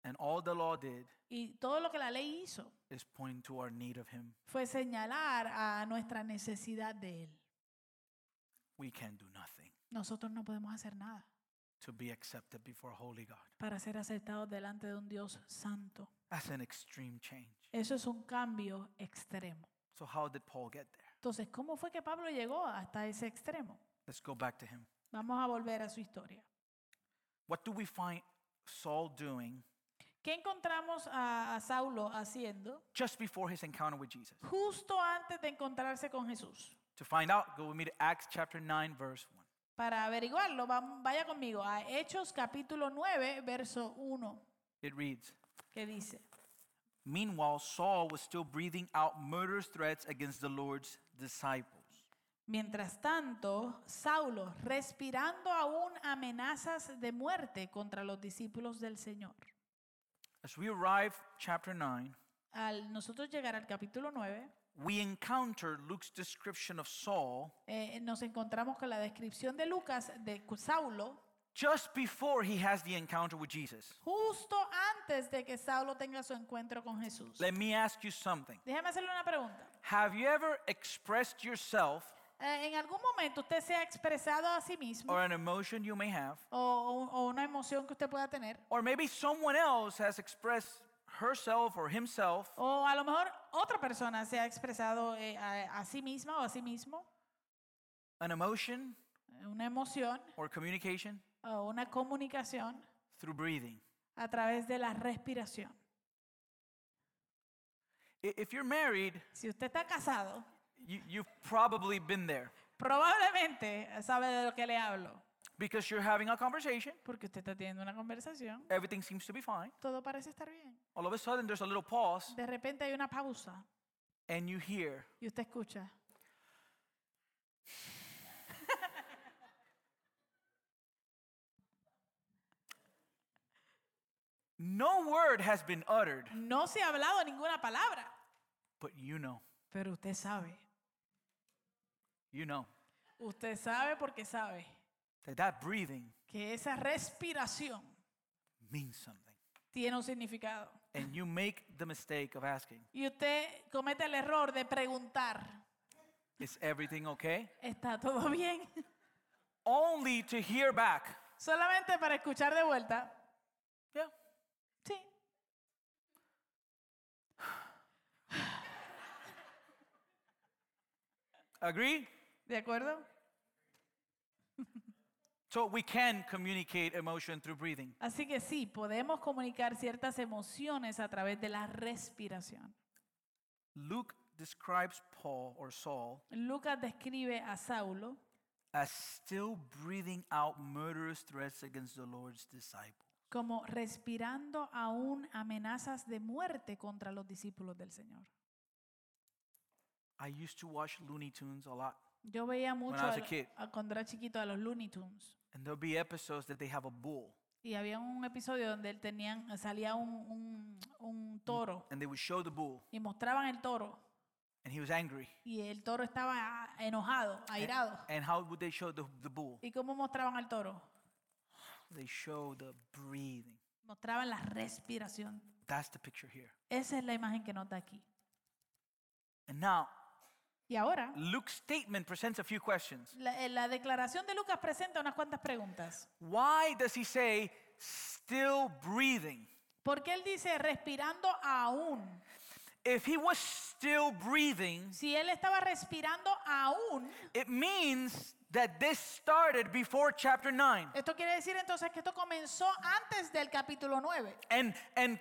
And all the law did Y todo lo que la ley hizo is point to our need of him. fue señalar a nuestra necesidad de Él. We can do nothing Nosotros no podemos hacer nada to be accepted before a holy God. para ser aceptados delante de un Dios santo. That's an extreme change. Eso es un cambio extremo. So, how did Paul get there? Entonces, ¿cómo fue que Pablo llegó hasta ese extremo? Let's go back to him. Vamos a volver a su historia. What do we find Saul doing ¿Qué encontramos a, a Saulo haciendo just before his encounter with Jesus? justo antes de encontrarse con Jesús? To find out, go with me to Acts chapter 9, verse 1. Para averiguarlo, vaya conmigo a Hechos capítulo 9, verso 1, It reads que dice, Meanwhile, Saul was still breathing out murderous threats against the Lord's disciples. Mientras tanto, Saulo, respirando aún amenazas de muerte contra los discípulos del Señor. As we arrive, chapter 9, Al nosotros llegar al capítulo 9, we encounter Luke's description of Saul eh, nos encontramos con la descripción de Lucas de Saulo just before he has the encounter with Jesus. justo antes de que Saulo tenga su encuentro con Jesús. Let me ask you something. Déjame hacerle una pregunta. Have you ever expressed yourself Eh, ¿En algún momento usted se ha expresado a sí mismo or an emotion you may have, o, o- o una emoción que usted pueda tener? or maybe someone else has expressed herself or himself O a lo mejor otra persona se ha expresado eh, a, a sí misma o a sí mismo an emotion una emoción or communication o una comunicación through breathing? a través de la respiración. I- If you're married, Si usted está casado, you, you've probably been there probablemente sabe de lo que le hablo, because you're having a conversation, porque usted está teniendo una conversación, everything seems to be fine. todo parece estar bien. All of a sudden, there's a little pause, De repente hay una pausa and you hear, y usted escucha. no word has been uttered, No se ha hablado ninguna palabra, but you know, pero usted sabe, you know. Usted sabe porque sabe that that breathing que esa respiración means something. tiene un significado. And you make the mistake of asking, Y usted comete el error de preguntar, Is everything okay? ¿está todo bien? Only to hear back, Solamente para escuchar de vuelta, Yeah. sí. Agree? ¿De acuerdo? So we can communicate emotion through breathing. Así que sí, podemos comunicar ciertas emociones a través de la respiración. Luke describes Paul or Saul Lucas describe a Saulo as still breathing out murderous threats against the Lord's disciples. como respirando aún amenazas de muerte contra los discípulos del Señor. I used to watch Looney Tunes a lot, Yo veía mucho I was a kid. a- cuando era chiquito a los Looney Tunes and there'll be episodes that they have a bull, y había un episodio donde él tenían, salía un, un- un toro and they would show the bull, y mostraban el toro and he was angry. y el toro estaba enojado, airado. And how would they show the, the bull? ¿Y cómo mostraban al toro? They show the breathing. Mostraban la respiración. That's the picture here. Esa es la imagen que nos da aquí. And now, Y ahora, Luke's statement presents a few questions. la, eh, la declaración de Lucas presenta unas cuantas preguntas. Why does he say still breathing? Porque él dice respirando aún. If he was still breathing, Si él estaba respirando aún, it means that this started before chapter 9. esto quiere decir entonces que esto comenzó antes del capítulo 9. And and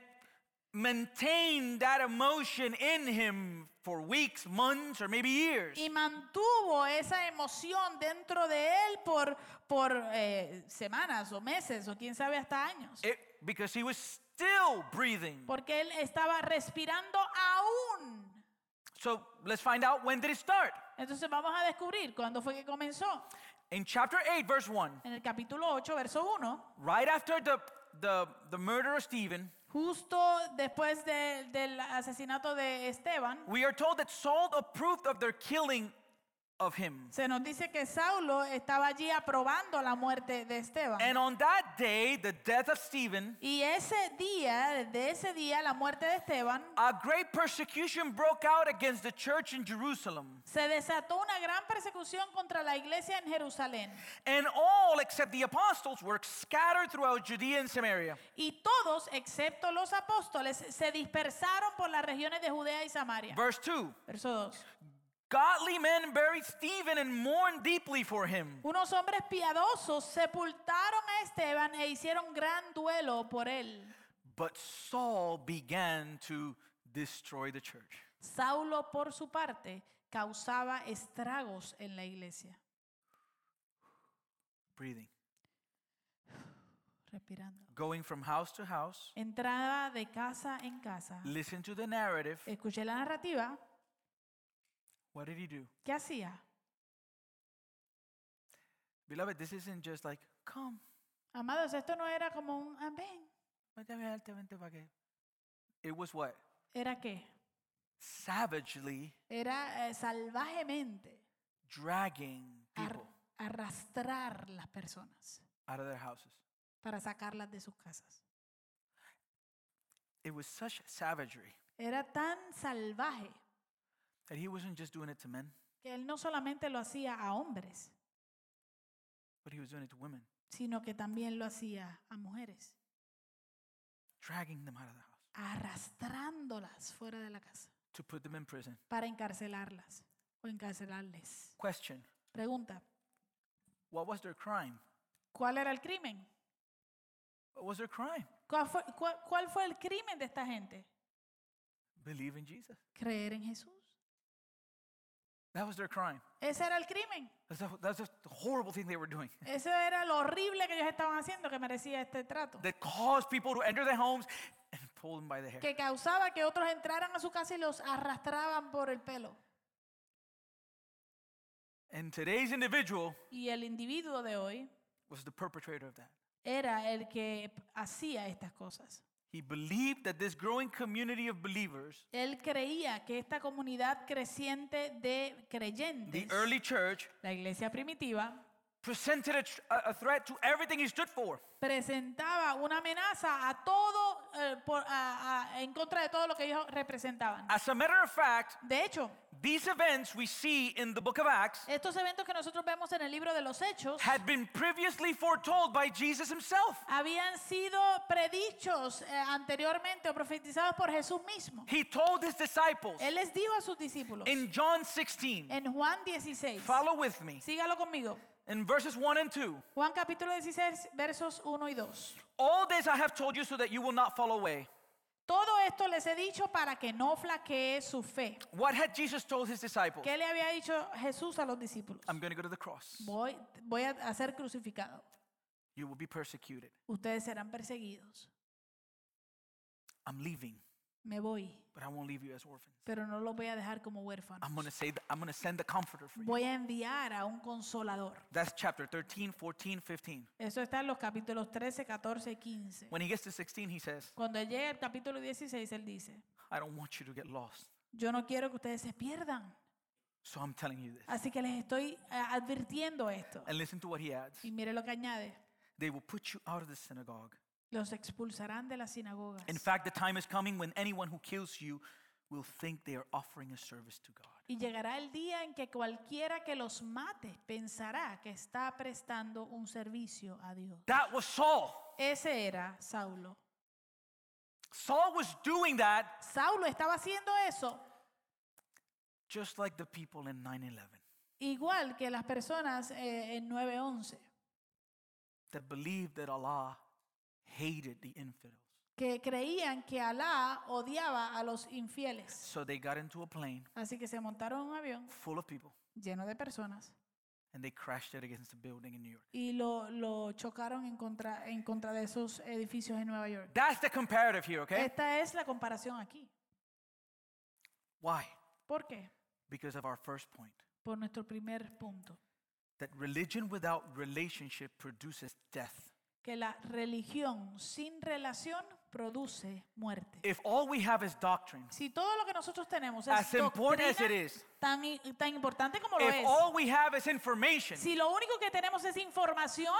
maintained that emotion in him for weeks, months, or maybe years. Y mantuvo esa emoción dentro de él por, por eh, semanas o meses o quién sabe hasta años. It- because he was still breathing. Porque él estaba respirando aún. So let's find out when did it start. Entonces vamos a descubrir cuándo fue que comenzó. In chapter 8, verse 1, En el capítulo 8, verso 1, right after the, the, the murder of Stephen, justo después de- del asesinato de Esteban, we are told that Saul approved of their killing of him. se nos dice que Saulo estaba allí aprobando la muerte de Esteban. And on that day, the death of Stephen, Y ese día, de ese día, la muerte de Esteban, a great persecution broke out against the church in Jerusalem. se desató una gran persecución contra la iglesia en Jerusalén. And all except the apostles were scattered throughout Judea and Samaria. Y todos, excepto los apóstoles, se dispersaron por las regiones de Judea y Samaria. Verse 2 Verso 2. Godly men buried Stephen and mourned deeply for him. Unos hombres piadosos sepultaron a Esteban e hicieron gran duelo por él. But Saul began to destroy the church. Saulo, por su parte, causaba estragos en la iglesia. Breathing. Respirando. Going from house to house. Entraba de casa en casa. Listen to the narrative. Escuché la narrativa. What did he do? ¿Qué hacía? Beloved, this isn't just like, come. Amados, esto no era como un "Ah, ven. vente, vente, vente pa' que-". It was what? ¿Era qué? Savagely Era eh, salvajemente dragging ar- people arrastrar las personas out of their houses. para sacarlas de sus casas. It was such savagery Era tan salvaje that he wasn't just doing it to men, que él no solamente lo hacía a hombres, but he was doing it to women, sino que también lo hacía a mujeres, dragging them out of the house arrastrándolas fuera de la casa to put them in prison. para encarcelarlas o encarcelarles. Question Pregunta, What was their crime? ¿cuál era el crimen? What was their crime? ¿Cuál fue, cuál- cuál fue el crimen de esta gente? Believe in Jesus. Creer en Jesús. That was their crime. Ese era el crimen. That's, the horrible thing they were doing <laughs> Eso era lo horrible que ellos estaban haciendo que merecía este trato. that caused people to enter their homes and <laughs> pull them by the hair. Que causaba que otros entraran a su casa y los arrastraban por el pelo. And today's individual Y el individuo de hoy was the perpetrator of that. era el que hacía estas cosas. He believed that this growing community of believers, Él creía que esta comunidad creciente de creyentes, the early church, la iglesia primitiva, presented a, a threat to everything he stood for. presentaba una amenaza a todo, eh, por- a- a- en contra de todo lo que ellos representaban. As a matter of fact, De hecho, these events we see in the book of Acts estos eventos que nosotros vemos en el libro de los Hechos had been previously foretold by Jesus himself. habían sido predichos eh, anteriormente o profetizados por Jesús mismo. He told his disciples Él les dijo a sus discípulos in John 16, en Juan 16, follow with me, sígalo conmigo, in verses 1 and 2. Juan capítulo 16, versos 1 y 2. All this I have told you so that you will not fall away. Todo esto les he dicho para que no flaquee su fe. What had Jesus told his disciples? ¿Qué le había dicho Jesús a los discípulos? I'm going to go to the cross. Voy, voy a ser crucificado. You will be persecuted. Ustedes serán perseguidos. I'm leaving, Me voy, but I won't leave you as orphans. pero no los voy a dejar como huérfanos. I'm going to say that I'm going to send the comforter for you. Voy a enviar a un consolador. That's chapter 13, 14, 15. Eso está en los capítulos 13, 14 y 15. When he gets to 16, he says, Cuando llega al capítulo 16, él dice, I don't want you to get lost. yo no quiero que ustedes se pierdan. So I'm telling you this. Así que les estoy eh, advirtiendo esto. And listen to what he adds. Y mire lo que añade. They will put you out of the synagogue. Los expulsarán de las sinagogas. In fact, the time is coming when anyone who kills you will think they are offering a service to God. Y llegará el día en que cualquiera que los mate pensará que está prestando un servicio a Dios. That was Saul. Ese era Saulo. Saul was doing that Saulo estaba haciendo eso just like the people in 9 11 igual que las personas eh, en 911, that believed that Allah hated the infidels. que creían que Alá odiaba a los infieles. So they got into a plane Así que se montaron en un avión full of people lleno de personas and they crashed it against a building in New York. y lo, lo chocaron en contra, en contra de esos edificios en Nueva York. That's the comparative here, okay? Esta es la comparación aquí. Why? ¿Por qué? Because of our first point Por nuestro primer punto. that religion without relationship produces death. Que la religión sin relación produce muerte. If all we have is doctrine, Si todo lo que nosotros tenemos es as important as it doctrina, is, tan, i- tan importante como lo if es, all we have is information, si lo único que tenemos es información,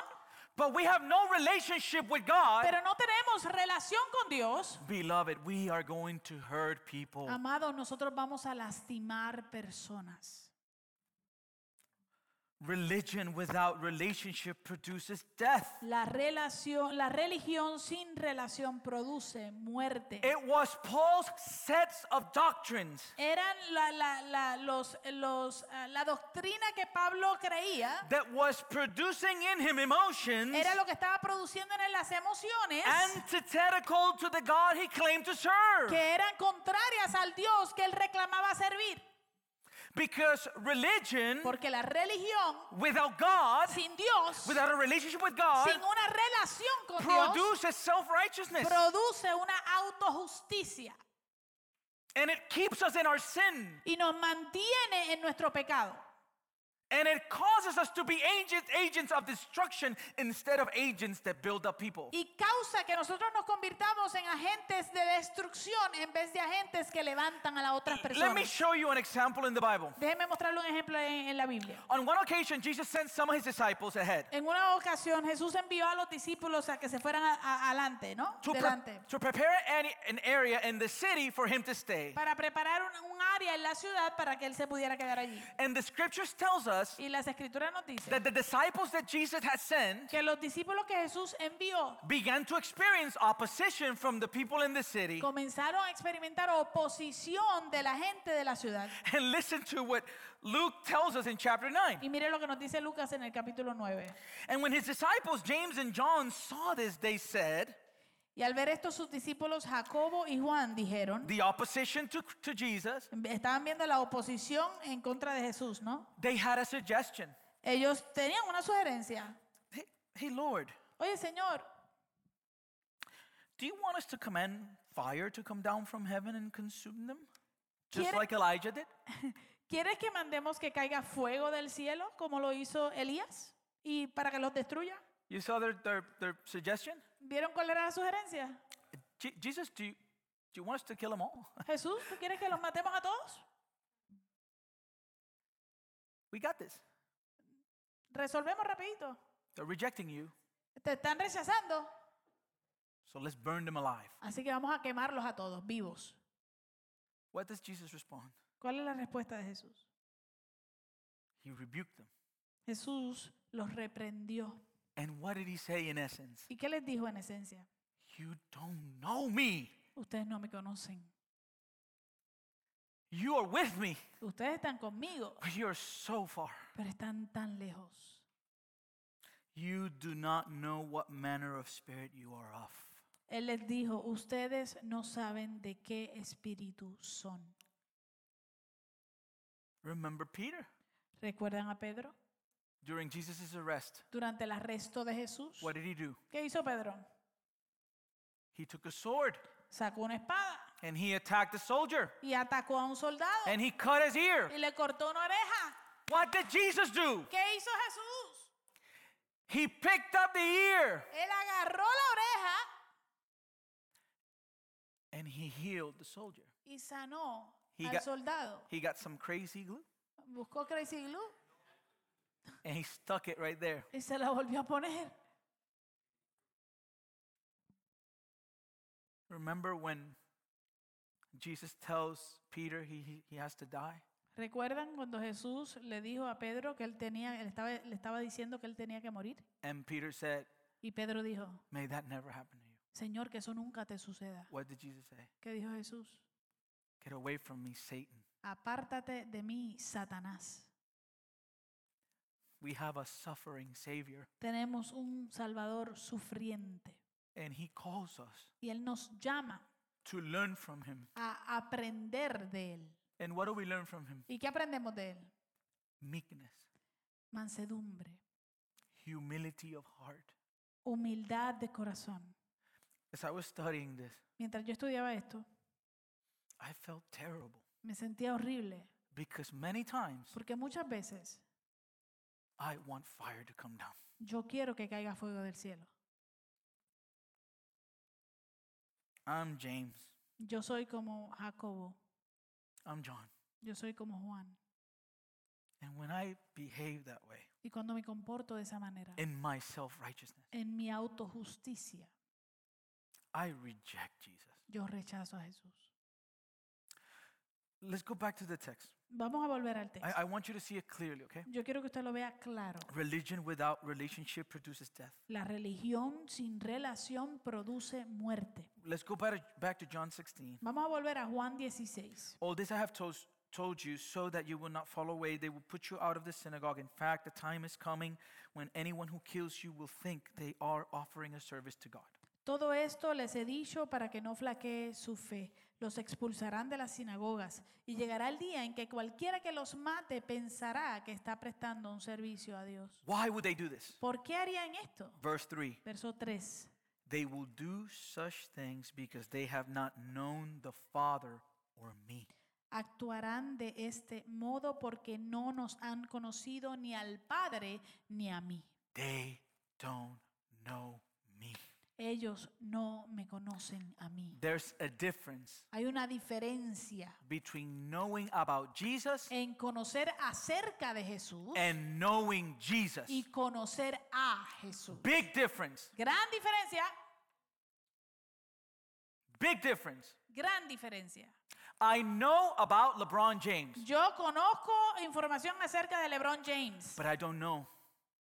but we have no relationship with God, pero no tenemos relación con Dios, beloved, we are going to hurt people. amados, nosotros vamos a lastimar personas. Religion without relationship produces death. La relación, la religión sin relación produce muerte. It was Paul's sets of doctrines Eran la, la, la, los, los, ah, la doctrina que Pablo creía, that was producing in him emotions era lo que estaba produciendo en él las emociones. antithetical to the God he claimed to serve. que eran contrarias al Dios que él reclamaba servir. Because religion Porque la religión without God, sin Dios, without a relationship with God, sin una relación con Dios, produces self righteousness. produce una autojusticia And it keeps us in our sin. y nos mantiene en nuestro pecado. And it causes us to be agents, agents of destruction instead of agents that build up people. Y causa que nosotros nos convirtamos en agentes de destrucción en vez de agentes que levantan a las otras personas. Let me show you an example in the Bible. Déjeme mostrarle un ejemplo en, en la Biblia. On one occasion, Jesus sent some of his disciples ahead En una ocasión Jesús envió a los discípulos a que se fueran a- a- adelante, ¿no? to, pre- Delante. to prepare an, an area in the city for him to stay. Para preparar un, un área en la ciudad para que él se pudiera quedar allí. And the scriptures tells us Y las escrituras nos dicen that the disciples that Jesus had sent que los discípulos que Jesús envió began to experience opposition from the people in the city. comenzaron a experimentar oposición de la gente de la ciudad. And listen to what Luke tells us in chapter 9. Y mire lo que nos dice Lucas en el capítulo 9. And when his disciples, James and John, saw this, they said, Y al ver esto sus discípulos Jacobo y Juan dijeron, the opposition to, to Jesus, estaban viendo la oposición en contra de Jesús, ¿no? they had a suggestion. Ellos tenían una sugerencia. Hey, hey, Lord, Oye, Señor, do you want us to command fire to come down from heaven and consume them? Just ¿Quiere- like Elijah did? <laughs> ¿quieres que mandemos que caiga fuego del cielo como lo hizo Elías? ¿Y para que los destruya? You saw their, their, their suggestion? ¿Vieron cuál era la sugerencia? Je- Jesus, do you, do you want us to kill them all? <laughs> Jesús, ¿tú quieres que los matemos a todos? we got this. Resolvemos rapidito. They're rejecting you, Te están rechazando, so let's burn them alive. así que vamos a quemarlos a todos, vivos. What does Jesus respond? ¿Cuál es la respuesta de Jesús? He rebuked them. Jesús los reprendió. And what did he say in essence? ¿Y qué les dijo en esencia? You don't know me. Ustedes no me conocen. You are with me, Ustedes están conmigo, but you're so far. pero están tan lejos. You do not know what manner of spirit you are of. Él les dijo, ustedes no saben de qué espíritu son. Remember Peter ¿Recuerdan a Pedro? During Jesus' arrest. Durante el arresto de Jesús, What did he do? ¿qué hizo Pedro? He took a sword Sacó una espada and he attacked a soldier y atacó a un soldado and he cut his ear. y le cortó una oreja. What did Jesus do? ¿Qué hizo Jesús? He picked up the ear Él agarró la oreja and he healed the soldier. y sanó He al got- soldado. He got some crazy glue Buscó Crazy Glue and he stuck it right there. y se la volvió a poner. Remember when Jesus tells Peter he, he, has to die? ¿Recuerdan cuando Jesús le dijo a Pedro que él tenía, él estaba, le estaba diciendo que él tenía que morir? And Peter said, Y Pedro dijo, May that never happen to you. Señor, que eso nunca te suceda. What did Jesus say? ¿Qué dijo Jesús? Get away from me, Satan. Apártate de mí, Satanás. We have a suffering Savior, Tenemos un Salvador sufriente and He calls us y Él nos llama to learn from Him. a aprender de Él. And what do we learn from Him? ¿Y qué aprendemos de Él? Meekness, Mansedumbre, humility of heart. humildad de corazón. As I was studying this, Mientras yo estudiaba esto, I felt terrible me sentía horrible because many times porque muchas veces I want fire to come down. yo quiero que caiga fuego del cielo. I'm James. Yo soy como Jacobo, I'm John. yo soy como Juan. And when I behave that way Y cuando me comporto de esa manera, in my self righteousness, en mi autojusticia, I reject Jesus. yo rechazo a Jesús. Let's go back to the text. Vamos a volver al texto. I, I want you to see it clearly, okay? Yo quiero que usted lo vea claro. Religion without relationship produces death. La religión sin relación produce muerte. Let's go back to, back to John 16. Vamos a volver a Juan 16. All this I have told, told you so that you will not fall away. They will put you out of the synagogue. In fact, the time is coming when anyone who kills you will think they are offering a service to God. Todo esto les he dicho para que no flaquee su fe. Los expulsarán de las sinagogas y llegará el día en que cualquiera que los mate pensará que está prestando un servicio a Dios. Why would they do this? ¿Por qué harían esto? Verse 3 Verso 3. They will do such things because they have not known the Father or me. Actuarán de este modo porque no nos han conocido ni al Padre ni a mí. They don't know. Ellos no me conocen a mí. There's a difference Hay una diferencia between knowing about Jesus en conocer acerca de Jesús and knowing Jesus. y conocer a Jesús. Big difference. Gran diferencia, Big difference. gran diferencia. I know about LeBron James, Yo conozco información acerca de LeBron James, but I don't know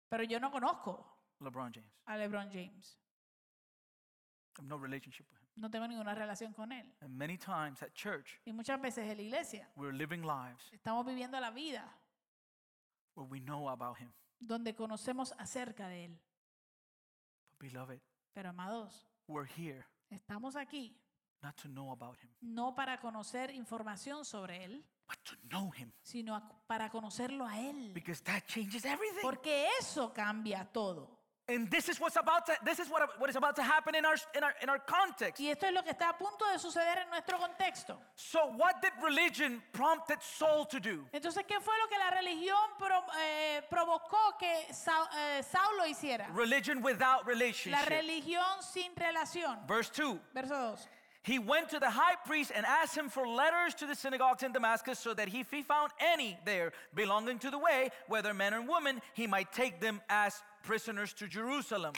pero yo no conozco LeBron James. a LeBron James. No relationship with him. No tengo ninguna relación con él. And many times at church, Y muchas veces en la iglesia we're living lives estamos viviendo la vida where we know about him. donde conocemos acerca de él. But beloved, Pero amados, we're here estamos aquí not to know about him, no para conocer información sobre él, but to know him. sino a- para conocerlo a él. Because that changes everything. Porque eso cambia todo. And this is what's about to this is what, what is about to happen in our in our in our context. Y esto es lo que está a punto de suceder en nuestro contexto. So what did religion prompted Saul to do? Entonces, ¿qué fue lo que la religión pro- eh, provocó que Sa- eh, Saulo hiciera? Religion without relationship. La religión sin relación. Verse 2. Verso 2. He went to the high priest and asked him for letters to the synagogues in Damascus so that if he found any there belonging to the way, whether men or women, he might take them as prisoners to Jerusalem.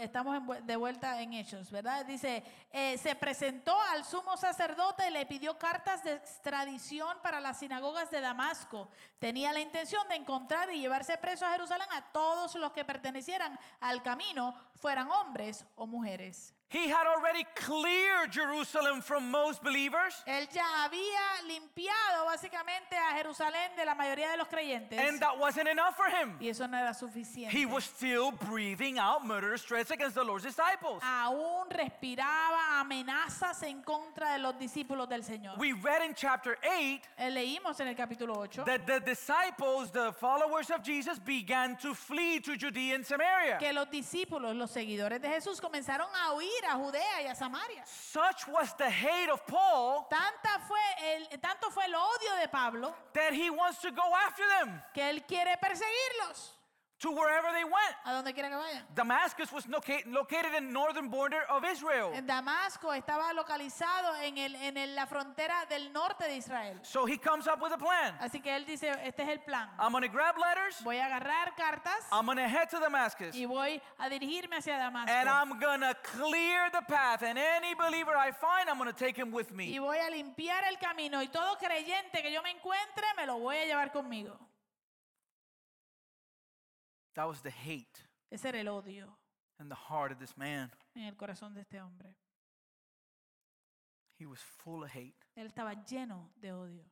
Estamos de vuelta en Hechos, ¿verdad? Dice, eh, se presentó al sumo sacerdote y le pidió cartas de extradición para las sinagogas de Damasco. Tenía la intención de encontrar y llevarse preso a Jerusalén a todos los que pertenecieran al camino, fueran hombres o mujeres. He had already cleared Jerusalem from most believers, Él ya había limpiado básicamente a Jerusalén de la mayoría de los creyentes. and that wasn't enough for him. y eso no era suficiente. He was still breathing out murderous threats against the Lord's disciples. Aún respiraba amenazas en contra de los discípulos del Señor. We read in chapter 8 Eh, Leímos en el capítulo 8 that the disciples, the followers of Jesus, began to flee to Judea and Samaria. que los discípulos, los seguidores de Jesús, comenzaron a huir a Judea y a Samaria. Such was the hate of Paul Tanta fue el, tanto fue el odio de Pablo that he wants to go after them que él quiere perseguirlos to wherever they went. a donde quiera que vayan. Damascus was loca- located in northern border of Israel. En Damasco estaba localizado en, el, en el- la frontera del norte de Israel. So he comes up with a plan. Así que él dice, este es el plan. I'm going to grab letters. Voy a agarrar cartas I'm going to head to Damascus. y voy a dirigirme hacia And Damasco. I'm going to clear the path. And any believer I find, I'm going to take him with Y me. voy a limpiar el camino y todo creyente que yo me encuentre me lo voy a llevar conmigo. That was the hate Ese era el odio in the heart of this man. en el corazón de este hombre. He was full of hate. Él estaba lleno de odio.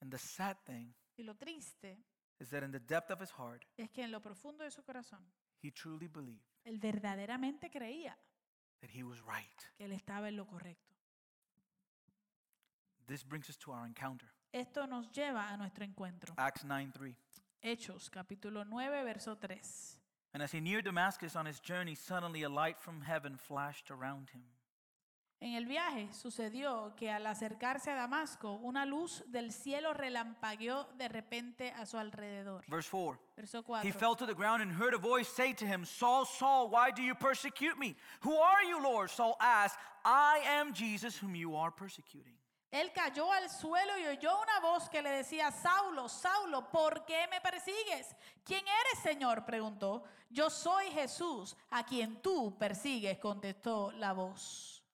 And the sad thing Y lo triste is that in the depth of his heart, es que en lo profundo de su corazón, he truly believed él verdaderamente creía that he was right. que él estaba en lo correcto. This brings us to our encounter. Esto nos lleva a nuestro encuentro. Acts 9 3. Hechos, capítulo 9, verso 3. And as he neared Damascus on his journey, suddenly a light from heaven flashed around him. En el viaje sucedió que al acercarse a Damasco, una luz del cielo relampagueó de repente a su alrededor. Verse 4. Verso He fell to the ground and heard a voice say to him, Saul, Saul, why do you persecute me? Who are you, Lord? Saul asked, I am Jesus whom you are persecuting. Él cayó al suelo y oyó una voz que le decía, Saulo, Saulo, ¿por qué me persigues? ¿Quién eres, Señor? preguntó. Yo soy Jesús, a quien tú persigues, contestó la voz.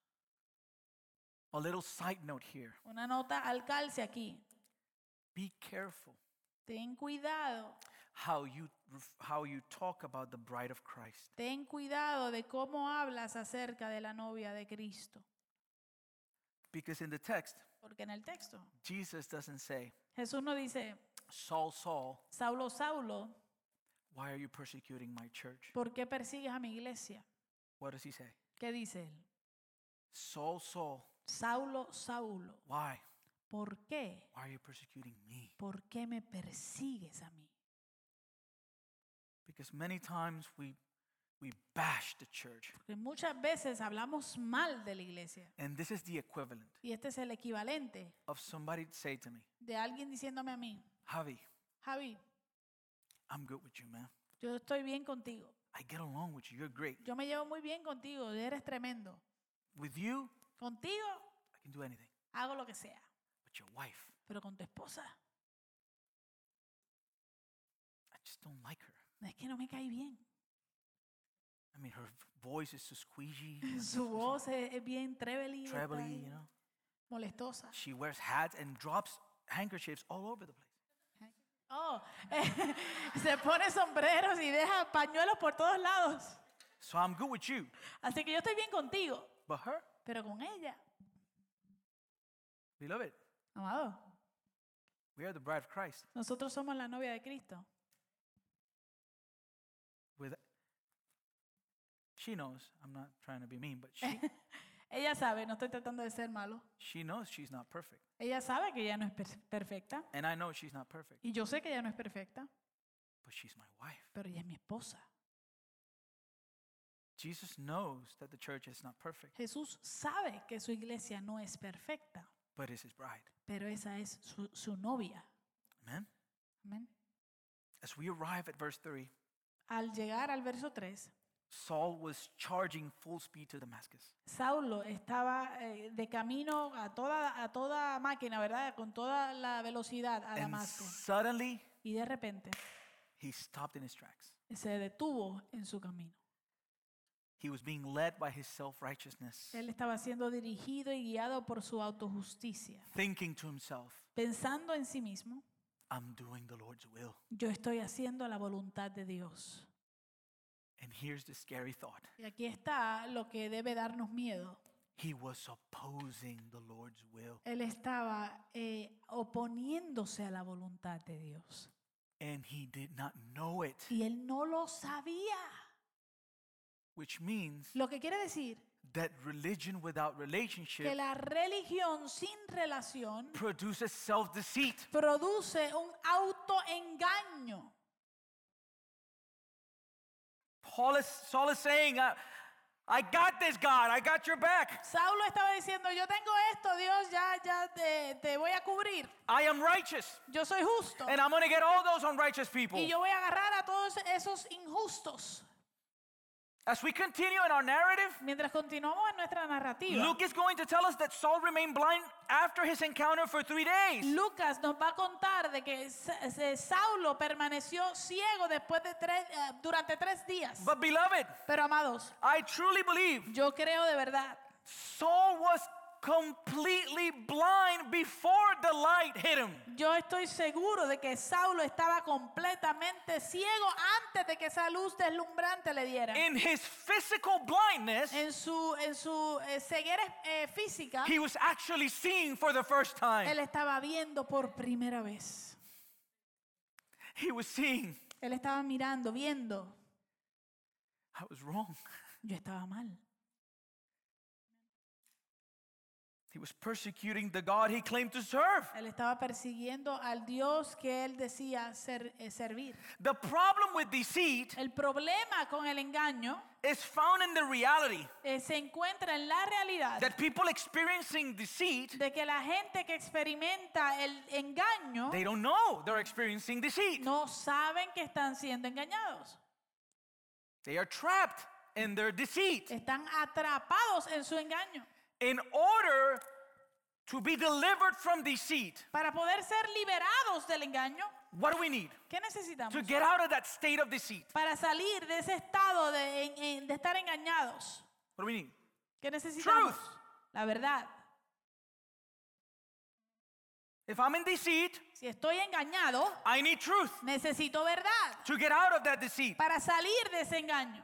A little side note here. Una nota al calce aquí. Be careful Ten cuidado, how you, how you talk about the bride of Christ. ten cuidado de cómo hablas acerca de la novia de Cristo. Because in the text, Porque en el texto Jesus doesn't say, Jesús no dice, Saul, Saul, Saulo, Saulo, why are you persecuting my church? ¿por qué persigues a mi iglesia? What does he say? ¿Qué dice él? Saul, Saul, Saulo, Saulo, why? ¿por qué? Why are you persecuting me? ¿Por qué me persigues a mí? Because many times we, we bash the church. Porque muchas veces hablamos mal de la iglesia. And this is the equivalent Y este es el equivalente of somebody say to me, de alguien diciéndome a mí, Javi, Javi, I'm good with you, man. yo estoy bien contigo. I get along with you. You're great. Yo me llevo muy bien contigo, eres tremendo. With you, Contigo I can do anything. hago lo que sea, But your wife, pero con tu esposa I just don't like her. es que no me cae bien. I mean, her voice is so squeegee, Su voz es, es bien trebly, está trebly, ahí, you know. molestosa. She wears hats and drops handkerchiefs all over the place. Oh, <laughs> se pone sombreros y deja pañuelos por todos lados. So I'm good with you. Así que yo estoy bien contigo, But her, pero con ella, beloved, amado, we are the bride of Christ. nosotros somos la novia de Cristo. She knows, I'm not trying to be mean, but she <laughs> Ella sabe, no estoy tratando de ser malo. she knows she's not perfect. Ella sabe que ella no es per- perfecta And I know she's not perfect. y yo sé que ella no es perfecta, but she's my wife. pero ella es mi esposa. Jesus knows that the church is not perfect, Jesús sabe que su iglesia no es perfecta, but is his bride. pero esa es su, su novia. Amen? Amén. As we arrive at verse 3, Al llegar al verso 3, Saul was charging full speed to Damascus. Saulo estaba eh, de camino a toda, a toda máquina, ¿verdad? Con toda la velocidad a And Damasco. suddenly, Y de repente he stopped in his tracks. se detuvo en su camino. He was being led by his self righteousness, Él estaba siendo dirigido y guiado por su autojusticia, thinking to himself, pensando en sí mismo, I'm doing the Lord's will. yo estoy haciendo la voluntad de Dios. And here's the scary thought Y aquí está lo que debe darnos miedo. he was opposing the Lord's will. Él estaba eh, oponiéndose a la voluntad de Dios. And he did not know it, Y él no lo sabía. which means Lo que quiere decir that religion without que relationship la religión sin relación produces self deceit. produce un autoengaño. Paul is, Saul is saying, uh, I got this, God, I got your back. Saulo estaba diciendo, yo tengo esto, Dios, ya, ya te, te voy a cubrir. I am righteous, Yo soy justo. and I'm going to get all those unrighteous people. Y yo voy a agarrar a todos esos injustos. As we continue in our narrative, Mientras continuamos en nuestra narrativa, Luke is going to tell us that Saul remained blind after his encounter for three days. Lucas nos va a contar de que Sa- Sa- Saulo permaneció ciego después de tres, eh, durante tres días. But, beloved, Pero amados, I truly believe yo creo de verdad Saul was completely blind before the light hit him. Yo estoy seguro de que Saulo estaba completamente ciego antes de que esa luz deslumbrante le diera. In his physical blindness, En su, en su eh, ceguera eh, física, he was actually seeing for the first time. él estaba viendo por primera vez. He was seeing. Él estaba mirando, viendo. I was wrong. Yo estaba mal. He was persecuting the God he claimed to serve. Él estaba persiguiendo al Dios que él decía ser- eh, servir. The problem with deceit El problema con el engaño is found in the reality eh, se encuentra en la realidad that people experiencing deceit, de que la gente que experimenta el engaño they don't know they're experiencing deceit. no saben que están siendo engañados. They are trapped in their deceit. Están atrapados en su engaño. In order to be delivered from deceit, Para poder ser liberados del engaño, what do we need? ¿qué necesitamos? To get out of that state of deceit. Para salir de ese estado de, de estar engañados, What do we need? ¿qué necesitamos? Truth. La verdad. If I'm in deceit, Si estoy engañado, I need truth necesito verdad to get out of that deceit. para salir de ese engaño.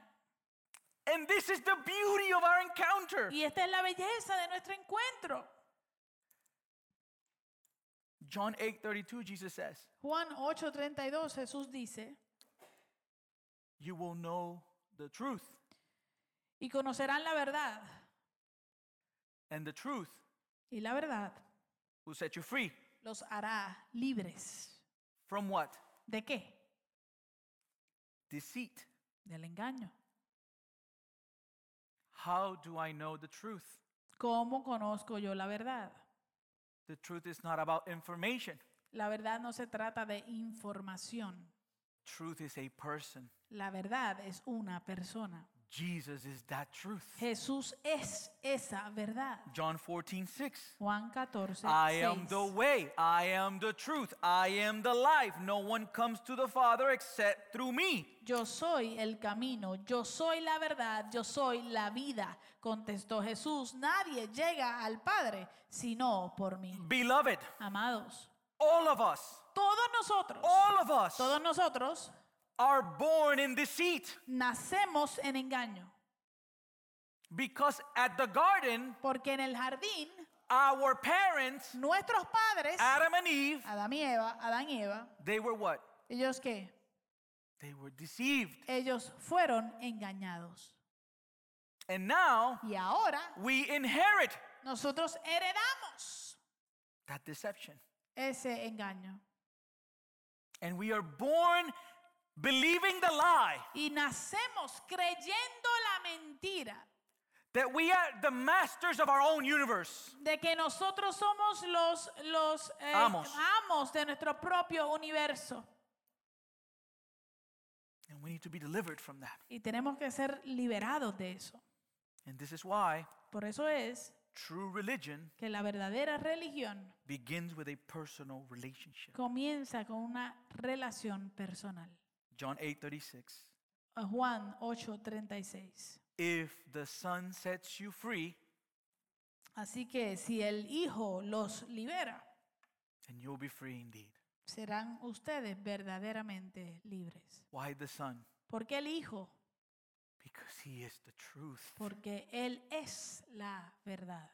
And this is the beauty of our encounter. Y esta es la belleza de nuestro encuentro. John 8:32 Jesus says, Juan 8:32 Jesús dice, "You will know the truth, y conocerán la verdad, and the truth y la verdad will set you free." los hará libres. From what? ¿De qué? Deceit. Del engaño. How do I know the truth? ¿Cómo conozco yo la verdad? The truth is not about information. La verdad no se trata de información. Truth is a person. La verdad es una persona. Jesus is that truth. Jesús es esa verdad. John 14:6. Juan 14. I am the way, I am the truth, I am the life. No one comes to the Father except through me. Yo soy el camino, yo soy la verdad, yo soy la vida, contestó Jesús. Nadie llega al Padre sino por mí. Beloved, Amados, all of us, todos nosotros, all of us todos nosotros are born in deceit nacemos en engaño, because at the garden, porque en el jardín our parents, nuestros padres, Adam and Eve, Adán y Eva, Adán y Eva, they were what? ellos qué? They were deceived. Ellos fueron engañados. And now Y ahora we inherit nosotros heredamos that deception. ese engaño. And we are born believing the lie y nacemos creyendo la mentira that we are the masters of our own universe. de que nosotros somos los, los eh, Amos. amos de nuestro propio universo And we need to be delivered from that. y tenemos que ser liberados de eso. And this is why Por eso es true religion que la verdadera religión begins with a personal relationship. comienza con una relación personal. John 8:36. A uh, Juan 8:36. If the Son sets you free, Así que si el Hijo los libera, then you'll be free indeed. serán ustedes verdaderamente libres. Why the Son? ¿Por qué el Hijo? Because he is the truth. Porque Él es la verdad.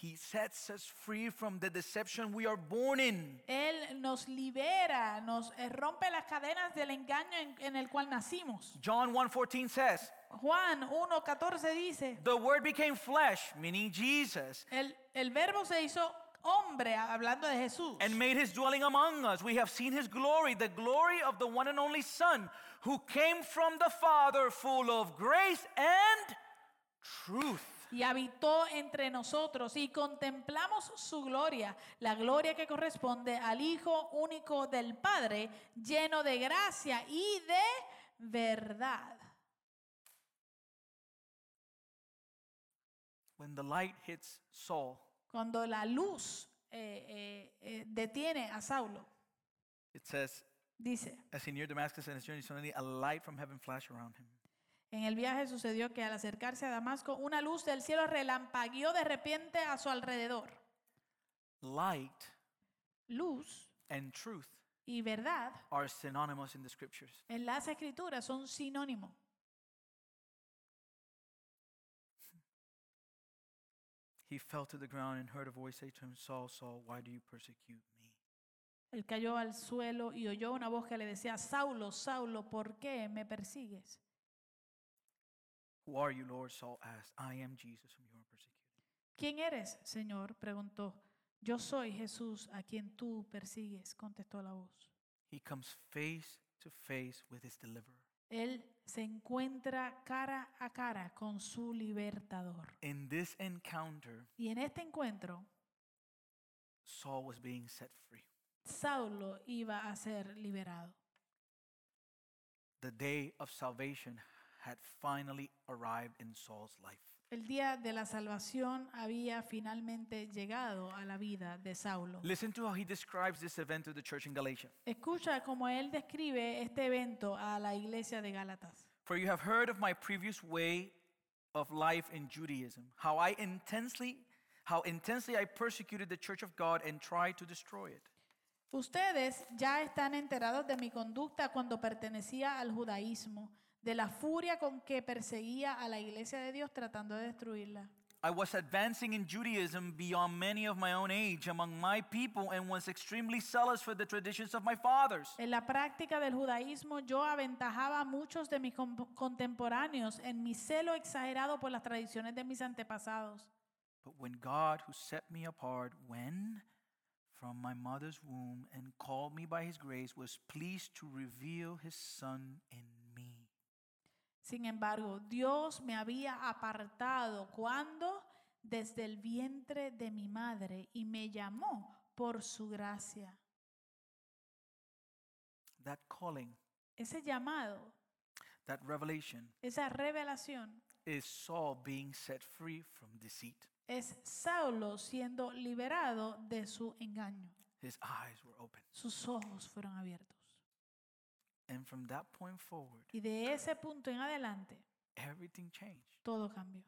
He sets us free from the deception we are born in. Él nos libera, nos eh, rompe las cadenas del engaño en, en el cual nacimos. John 1:14 says, Juan 1.14 dice, "The word became flesh, meaning Jesus, el, el verbo se hizo hombre, hablando de Jesús. and made his dwelling among us. We have seen his glory, the glory of the one and only Son, who came from the Father, full of grace and truth." Y habitó entre nosotros y contemplamos su gloria, la gloria que corresponde al Hijo único del Padre, lleno de gracia y de verdad. When the light hits Saul, Cuando la luz eh, eh, eh, detiene a Saulo, it says, dice, As he neared Damascus and his journey, suddenly a light from heaven flashed around him. En el viaje sucedió que al acercarse a Damasco, una luz del cielo relampagueó de repente a su alrededor. Light Luz and truth y verdad are synonymous in the scriptures. en las escrituras son sinónimos. He fell to the ground and heard a voice say to him, Saul, Saul, why do you persecute me? Él cayó al suelo y oyó una voz que le decía, Saulo, Saulo, ¿por qué me persigues? Who are you, Lord? Saul asked. I am Jesus whom you are persecuting. ¿Quién eres, Señor? preguntó. Yo soy Jesús a quien tú persigues, contestó la voz. He comes face to face with his deliverer. Él se encuentra cara a cara con su libertador. In this encounter, Y en este encuentro, Saul was being set free. Saulo iba a ser liberado. The day of salvation had finally arrived in Saul's life. El día de la salvación había finalmente llegado a la vida de Saulo. Listen to how he describes this event to the church in Galatia. Escucha cómo él describe este evento a la iglesia de Gálatas. For you have heard of my previous way of life in Judaism, how I intensely how intensely I persecuted the church of God and tried to destroy it. Ustedes ya están enterados de mi conducta cuando pertenecía al judaísmo, de la furia con que perseguía a la iglesia de Dios tratando de destruirla. I was advancing in Judaism beyond many of my own age among my people and was extremely zealous for the traditions of my fathers. En la práctica del judaísmo yo aventajaba a muchos de mis contemporáneos en mi celo exagerado por las tradiciones de mis antepasados. But when God, who set me apart when from my mother's womb and called me by his grace, was pleased to reveal his son in. Sin embargo, Dios me había apartado cuando desde el vientre de mi madre y me llamó por su gracia. That calling, Ese llamado, that revelation, esa revelación is Saul being set free from deceit. es Saulo siendo liberado de su engaño. His eyes were open. Sus ojos fueron abiertos. And from that point forward, Y de ese punto en adelante, everything changed. todo cambió.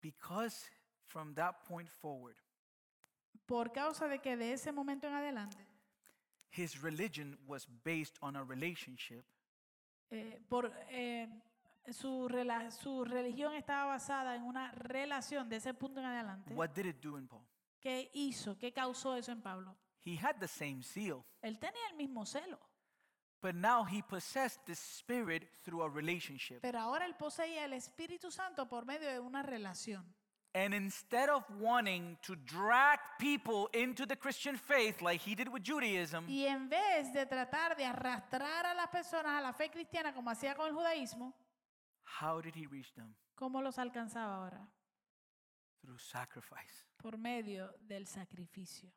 Because from that point forward, Por causa de que de ese momento en adelante, his religion was based on a relationship eh, por, eh, su, rela- su religión estaba basada en una relación de ese punto en adelante. What did it do in Paul? ¿Qué hizo? ¿Qué causó eso en Pablo? He had the same zeal, Él tenía el mismo celo, but now he possessed the Spirit through a relationship. pero ahora él poseía el Espíritu Santo por medio de una relación. And instead of wanting to drag people into the Christian faith like he did with Judaism, Y en vez de tratar de arrastrar a las personas a la fe cristiana como hacía con el judaísmo, how did he reach them? ¿cómo los alcanzaba ahora? Through sacrifice. Por medio del sacrificio.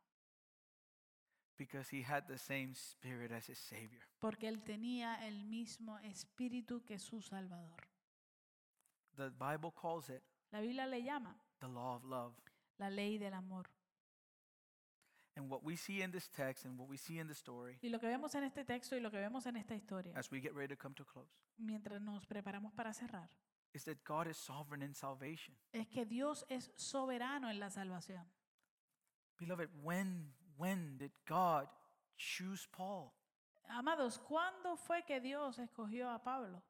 Because he had the same spirit as his Savior. Porque él tenía el mismo espíritu que su Salvador. The Bible calls it La Biblia le llama the law of love. la ley del amor. And what we see in this text and what we see in the story Y lo que vemos en este texto y lo que vemos en esta historia, as we get ready to come to close mientras nos preparamos para cerrar, is that God is sovereign in salvation. es que Dios es soberano en la salvación. Beloved, when when did God choose Paul? Amados, ¿cuándo fue que Dios escogió a Pablo?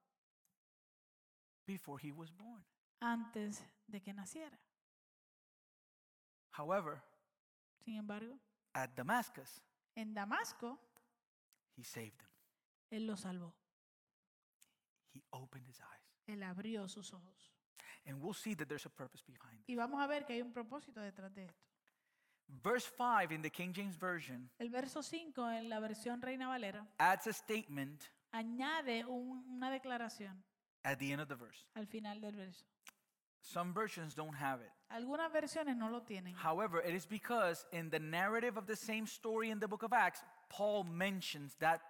Before he was born. Antes de que naciera. However, Sin embargo, at Damascus, en Damasco, he saved him. Él lo salvó. Opened his eyes. Él abrió sus ojos. And we'll see that there's a purpose behind it. Y vamos a ver que hay un propósito detrás de esto. Verse 5 in the King James Version El verso 5 en la versión Reina Valera adds a statement añade un- una declaración at the end of the verse. al final del verso. Some versions don't have it. Algunas versiones no lo tienen. However, it is because in the narrative of the same story in the book of Acts, Paul mentions that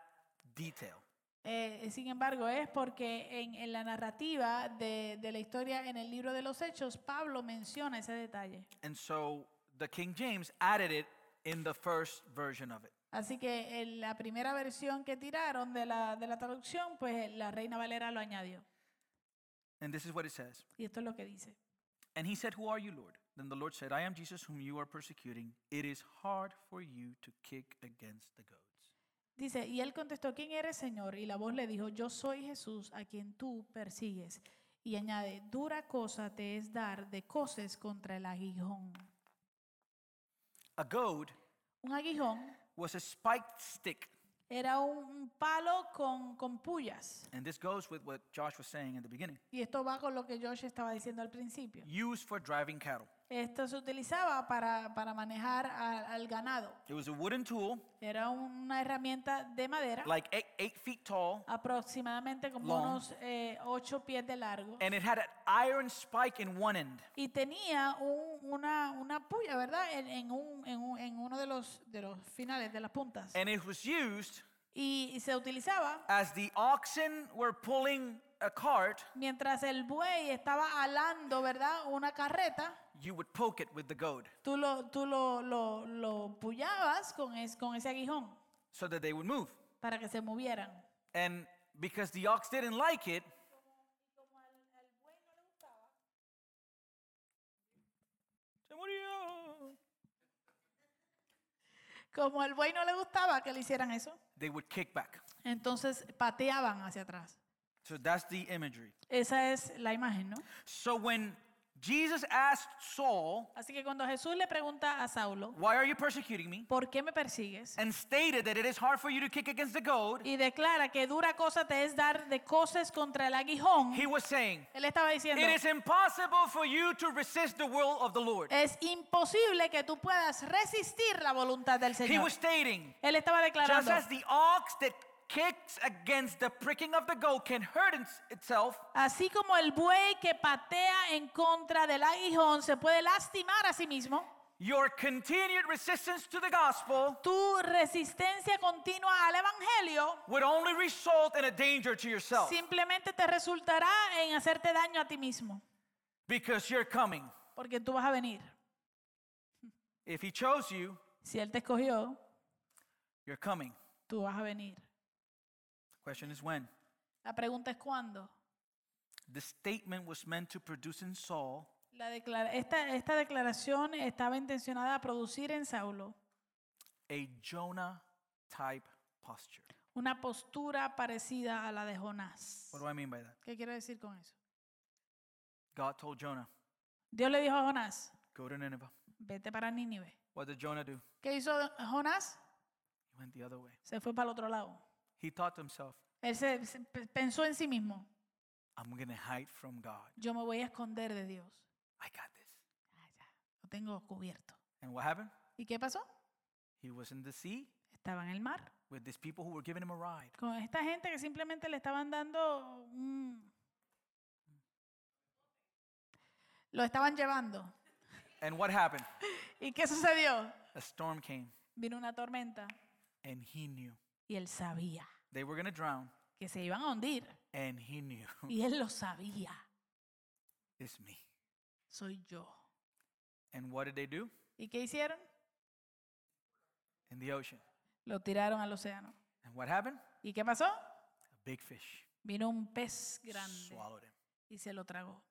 detail. Eh, sin embargo, es porque en, en la narrativa de, de la historia en el libro de los Hechos, Pablo menciona ese detalle. And so the King James added it in the first version of it. Así que en la primera versión que tiraron de la, de la traducción, pues la Reina Valera lo añadió. And this is what it says. Y esto es lo que dice. And he said, Who are you, Lord? Then the Lord said, I am Jesus whom you are persecuting. It is hard for you to kick against the goats. Dice, y él contestó, ¿quién eres, Señor? Y la voz le dijo, yo soy Jesús a quien tú persigues. Y añade, dura cosa te es dar de coces contra el aguijón. A goad Un aguijón was a spiked stick. era un, palo con, con pullas. And this goes with what Josh was saying in the beginning. Y esto va con lo que Josh estaba diciendo al principio. Used for driving cattle. Esto se utilizaba para, para manejar a- al ganado. It was a wooden tool, Era una herramienta de madera, like eight, eight feet tall, aproximadamente como Long. unos eh, ocho pies de largo. and it had an iron spike in one end. Y tenía un- una, una puya, ¿verdad? En, en un- en un- en uno de los, de los finales, de las puntas. And it was used Y, y se utilizaba as the oxen were pulling a cart, mientras el buey estaba alando, ¿verdad? Una carreta. you would poke it with the goad Tú lo, tú lo, lo, lo puyabas con, es- con ese aguijón so that they would move. para que se movieran. And because the ox didn't like it. Como al buey no le gustaba que le hicieran eso, they would kick back. entonces pateaban hacia atrás. So that's the imagery. Esa es la imagen, ¿no? So when Jesus asked Saul, Así que cuando Jesús le pregunta a Saulo, Why are you persecuting me? ¿por qué me persigues? and stated that it is hard for you to kick against the goad, Y declara que dura cosa te es dar de coces contra el aguijón. he was saying, Él estaba diciendo, It is impossible for you to resist the will of the Lord. es imposible que tú puedas resistir la voluntad del He Señor. was stating, Él estaba just as the ox that kicks against the pricking of the goad can hurt its- itself, así como el buey que patea en contra del aguijón se puede lastimar a sí mismo, your continued resistance to the gospel tu resistencia continua al evangelio would only result in a danger to yourself simplemente te resultará en hacerte daño a ti mismo, because you're coming. porque tú vas a venir. If he chose you, Si Él te escogió, you're coming. tú vas a venir. Question is when. La pregunta es cuándo. The statement was meant to produce in Saul La declara- esta, esta declaración estaba intencionada a producir en Saulo a Jonah type posture. una postura parecida a la de Jonás. What do I mean by that? ¿Qué quiero decir con eso? God told Jonah, Dios le dijo a Jonás, go to Nineveh. vete para Nínive. What did Jonah do? ¿Qué hizo Jonás? He went the other way. Se fue para el otro lado. He thought to himself, Él se, se pe- pensó en sí mismo, I'm going to hide from God. yo me voy a esconder de Dios. I got this. tengo cubierto. And what happened? ¿Y qué pasó? He was in the sea Estaba en el mar with these people who were giving him a ride. con esta gente que simplemente le estaban dando un... Lo estaban llevando. And what happened? <laughs> ¿Y qué sucedió? A storm came, Vino una tormenta and he knew y él sabía they were to drown, que se iban a hundir. and he knew <laughs> Y él lo sabía. it's me. Soy yo. And what did they do? ¿Y qué hicieron? In the ocean. Lo tiraron al océano. And what happened? ¿Y qué pasó? A big fish Vino un pez grande swallowed him. y se lo tragó.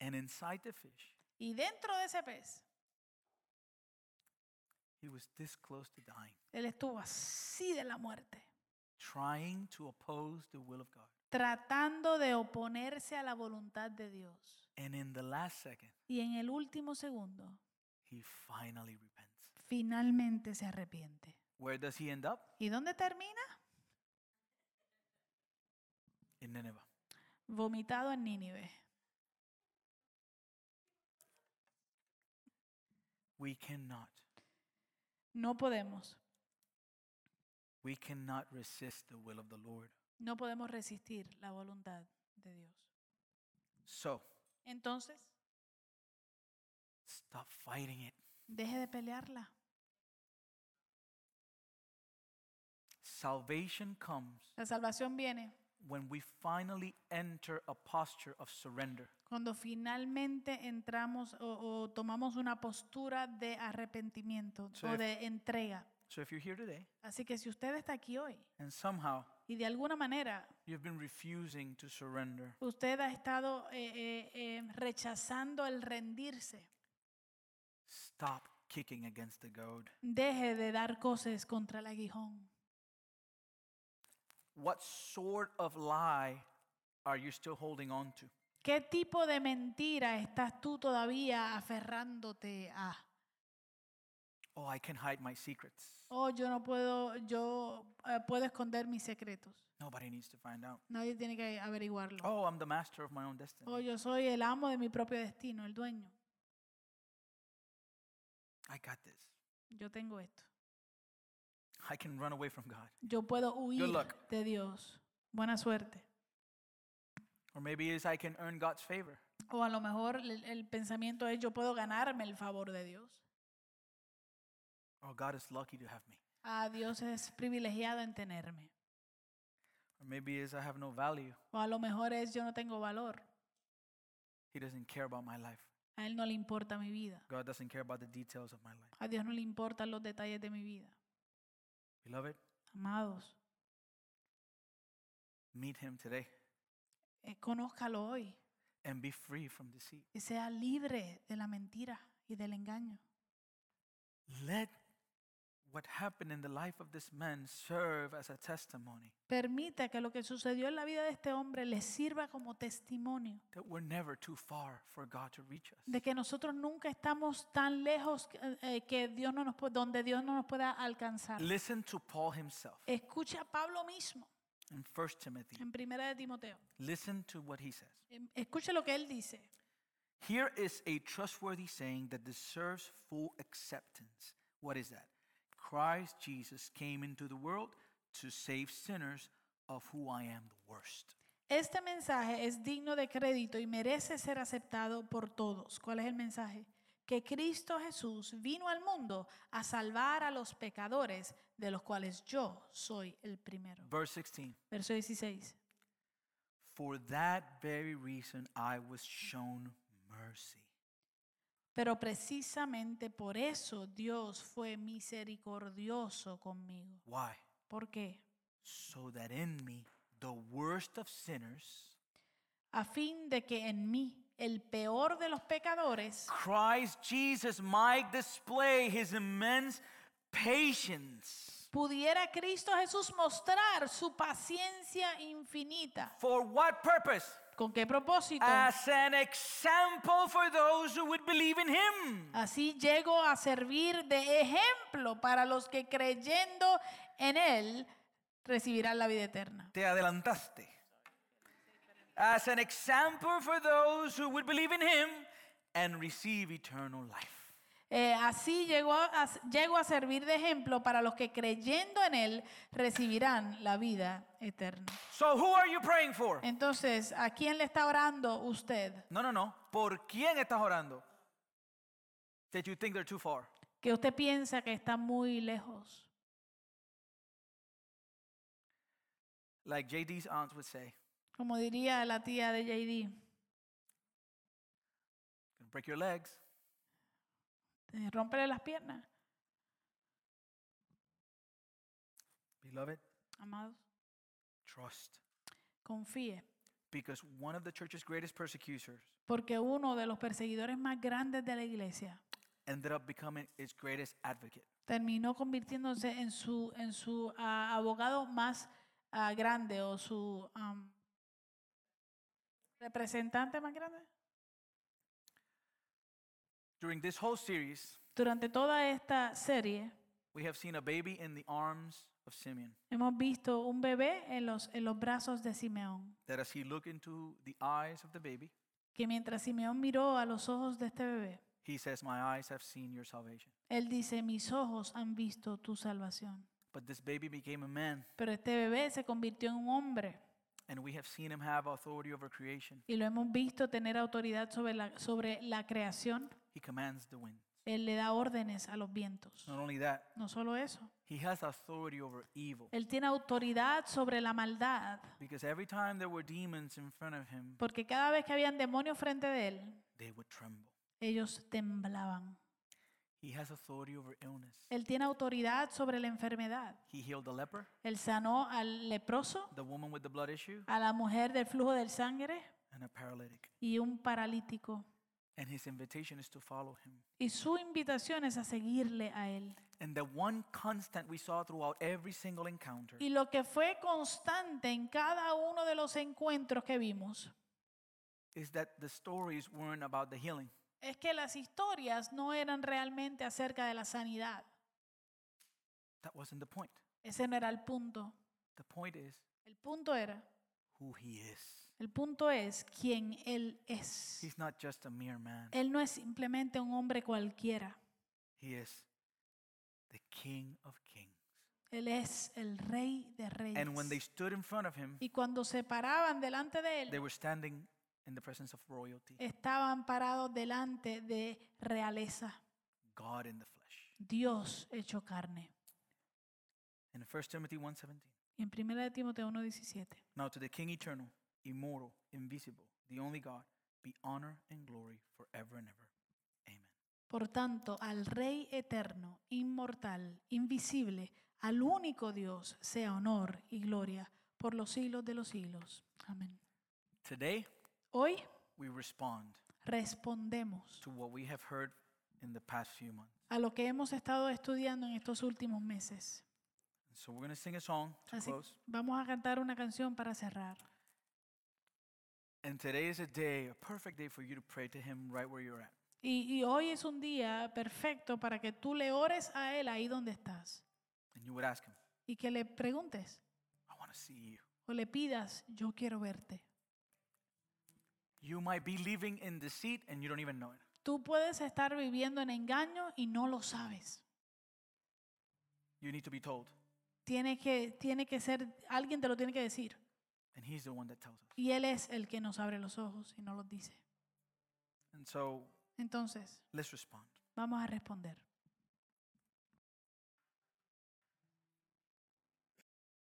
And inside the fish, Y dentro de ese pez, he was this close to dying, él estuvo así de la muerte, trying to oppose the will of God. tratando de oponerse a la voluntad de Dios. And in the last second, Y en el último segundo, he finally repents. finalmente se arrepiente. Where does he end up? ¿Y dónde termina? In Nineveh. Vomitado en Nínive. We cannot, No podemos, we cannot resist the will of the Lord. no podemos resistir la voluntad de Dios. So, Entonces, stop fighting it. deje de pelearla. Salvation comes La salvación viene when we finally enter a posture of surrender. cuando finalmente entramos o, o tomamos una postura de arrepentimiento Sí. o de entrega. So, if you're here today Así que si usted está aquí hoy and somehow y de alguna manera you've been refusing to surrender, usted ha estado eh, eh, eh, rechazando el rendirse, stop kicking against the goad. deje de dar cosas contra el aguijón. What sort of lie are you still holding on to? ¿Qué tipo de mentira estás tú todavía aferrándote a? Oh, I can hide my secrets. Oh, yo no puedo, yo eh, puedo esconder mis secretos. Nobody needs to find out. Nadie tiene que averiguarlo. Oh, I'm the master of my own destiny. Oh, yo soy el amo de mi propio destino, el dueño. I got this. Yo tengo esto. I can run away from God. Yo puedo huir luck. de Dios. Buena suerte. Or maybe it's I can earn God's favor. O a lo mejor el, el pensamiento es yo puedo ganarme el favor de Dios. Oh, God is lucky to have me. Ah, Dios es privilegiado en tenerme. Or maybe it's I have no value. O a lo mejor es yo no tengo valor. He doesn't care about my life. A Él no le importa mi vida. God doesn't care about the details of my life. A Dios no le importan los detalles de mi vida. Beloved, Amados, meet him today eh, conózcalo hoy and be free from deceit. y sea libre de la mentira y del engaño. Let what happened in the life of this man serve as a testimony Permita que lo que sucedió en la vida de este hombre le sirva como testimonio that we're never too far for God to reach us. de que nosotros nunca estamos tan lejos que, eh, que Dios no nos pu- donde Dios no nos pueda alcanzar. Listen to Paul himself Escucha a Pablo mismo in 1 Timothy. en Primera de Timoteo. Listen to what he says. Em, Escucha lo que él dice. Here is a trustworthy saying that deserves full acceptance. What is that? Christ Jesus came into the world to save sinners, of who I am the worst. Este mensaje es digno de crédito y merece ser aceptado por todos. ¿Cuál es el mensaje? Que Cristo Jesús vino al mundo a salvar a los pecadores, de los cuales yo soy el primero. Verse 16 Verso 16. For that very reason I was shown mercy. Pero precisamente por eso Dios fue misericordioso conmigo. Why? ¿Por qué? So that in me, the worst of sinners, A fin de que en mí, el peor de los pecadores, Christ Jesus might display his immense patience. pudiera Cristo Jesús mostrar su paciencia infinita. For what purpose? ¿Con qué propósito? As an example for those who would believe in him. Así llego a servir de ejemplo para los que creyendo en Él recibirán la vida eterna. Te adelantaste. As an example for those who would believe in him and receive eternal life. Eh, así llegó a, llegó a servir de ejemplo para los que creyendo en Él recibirán la vida eterna. So, who are you praying for? Entonces, ¿a quién le está orando usted? No, no, no. ¿Por quién estás orando? That you think they're too far. Que usted piensa que está muy lejos. Like JD's aunt would say, Como diría la tía de JD, "Gonna break your legs. Eh, rómpele las piernas, Beloved, amados. trust. Confíe, Because one of the church's greatest persecutors porque uno de los perseguidores más grandes de la iglesia ended up becoming its greatest advocate. terminó convirtiéndose en su, en su ah, abogado más ah, grande o su am, representante más grande. During this whole series, Durante toda esta serie we have seen a baby in the arms of Simeon. hemos visto un bebé en los, en los brazos de Simeón, That as he looked into the eyes of the baby, que mientras Simeón miró a los ojos de este bebé, he says, My eyes have seen your salvation. él dice, mis ojos han visto tu salvación. But this baby became a man, Pero este bebé se convirtió en un hombre and we have seen him have authority over creation. y lo hemos visto tener autoridad sobre la, sobre la creación. He commands the wind. Él le da órdenes a los vientos. Not only that, No solo eso, he has authority over evil. él tiene autoridad sobre la maldad, Because every time there were demons in front of him, porque cada vez que habían demonios frente de él, they would tremble. ellos temblaban. He has authority over illness. Él tiene autoridad sobre la enfermedad. He healed the leper, Él sanó al leproso, the woman with the blood issue, a la mujer del flujo del sangre and a paralytic. y un paralítico. And his invitation is to follow him. Y su invitación es a seguirle a él. And the one constant we saw throughout every single encounter Y lo que fue constante en cada uno de los encuentros que vimos is that the stories weren't about the healing. es que las historias no eran realmente acerca de la sanidad. That wasn't the point. Ese no era el punto. The point is El punto era, who he is. El punto es quién él es. He's not just a mere man, Él no es simplemente un hombre cualquiera. he is the King of Kings. Él es el rey de reyes. And when they stood in front of him, Y cuando se paraban delante de they él, were standing in the presence of royalty, estaban parados delante de realeza, God in the flesh. Dios hecho carne. In 1 Timothy 1:17. Y en 1 de Timoteo 1:17. Now to the King eternal, immortal, invisible, the only God, be honor and glory forever and ever. Amen. Por tanto, al Rey eterno, inmortal, invisible, al único Dios, sea honor y gloria por los siglos de los siglos. Amén. Today, Hoy we respond respondemos to what we have heard in the past few months. a lo que hemos estado estudiando en estos últimos meses. So we're going to sing a song to Así close. vamos a cantar una canción para cerrar. And today is a day, a perfect day for you to pray to him right where you're at. Y, y hoy es un día perfecto para que tú le ores a Él ahí donde estás And you would ask him, y que le preguntes I want to see you. o le pidas, yo quiero verte. You might be living in deceit and you don't even know it. Tú puedes estar viviendo en engaño y no lo sabes. You need to be told. Tiene que, tiene que ser, alguien te lo tiene que decir. And he's the one that tells us. Y Él es el que nos abre los ojos y nos los dice. And so Entonces, let's respond. vamos a responder.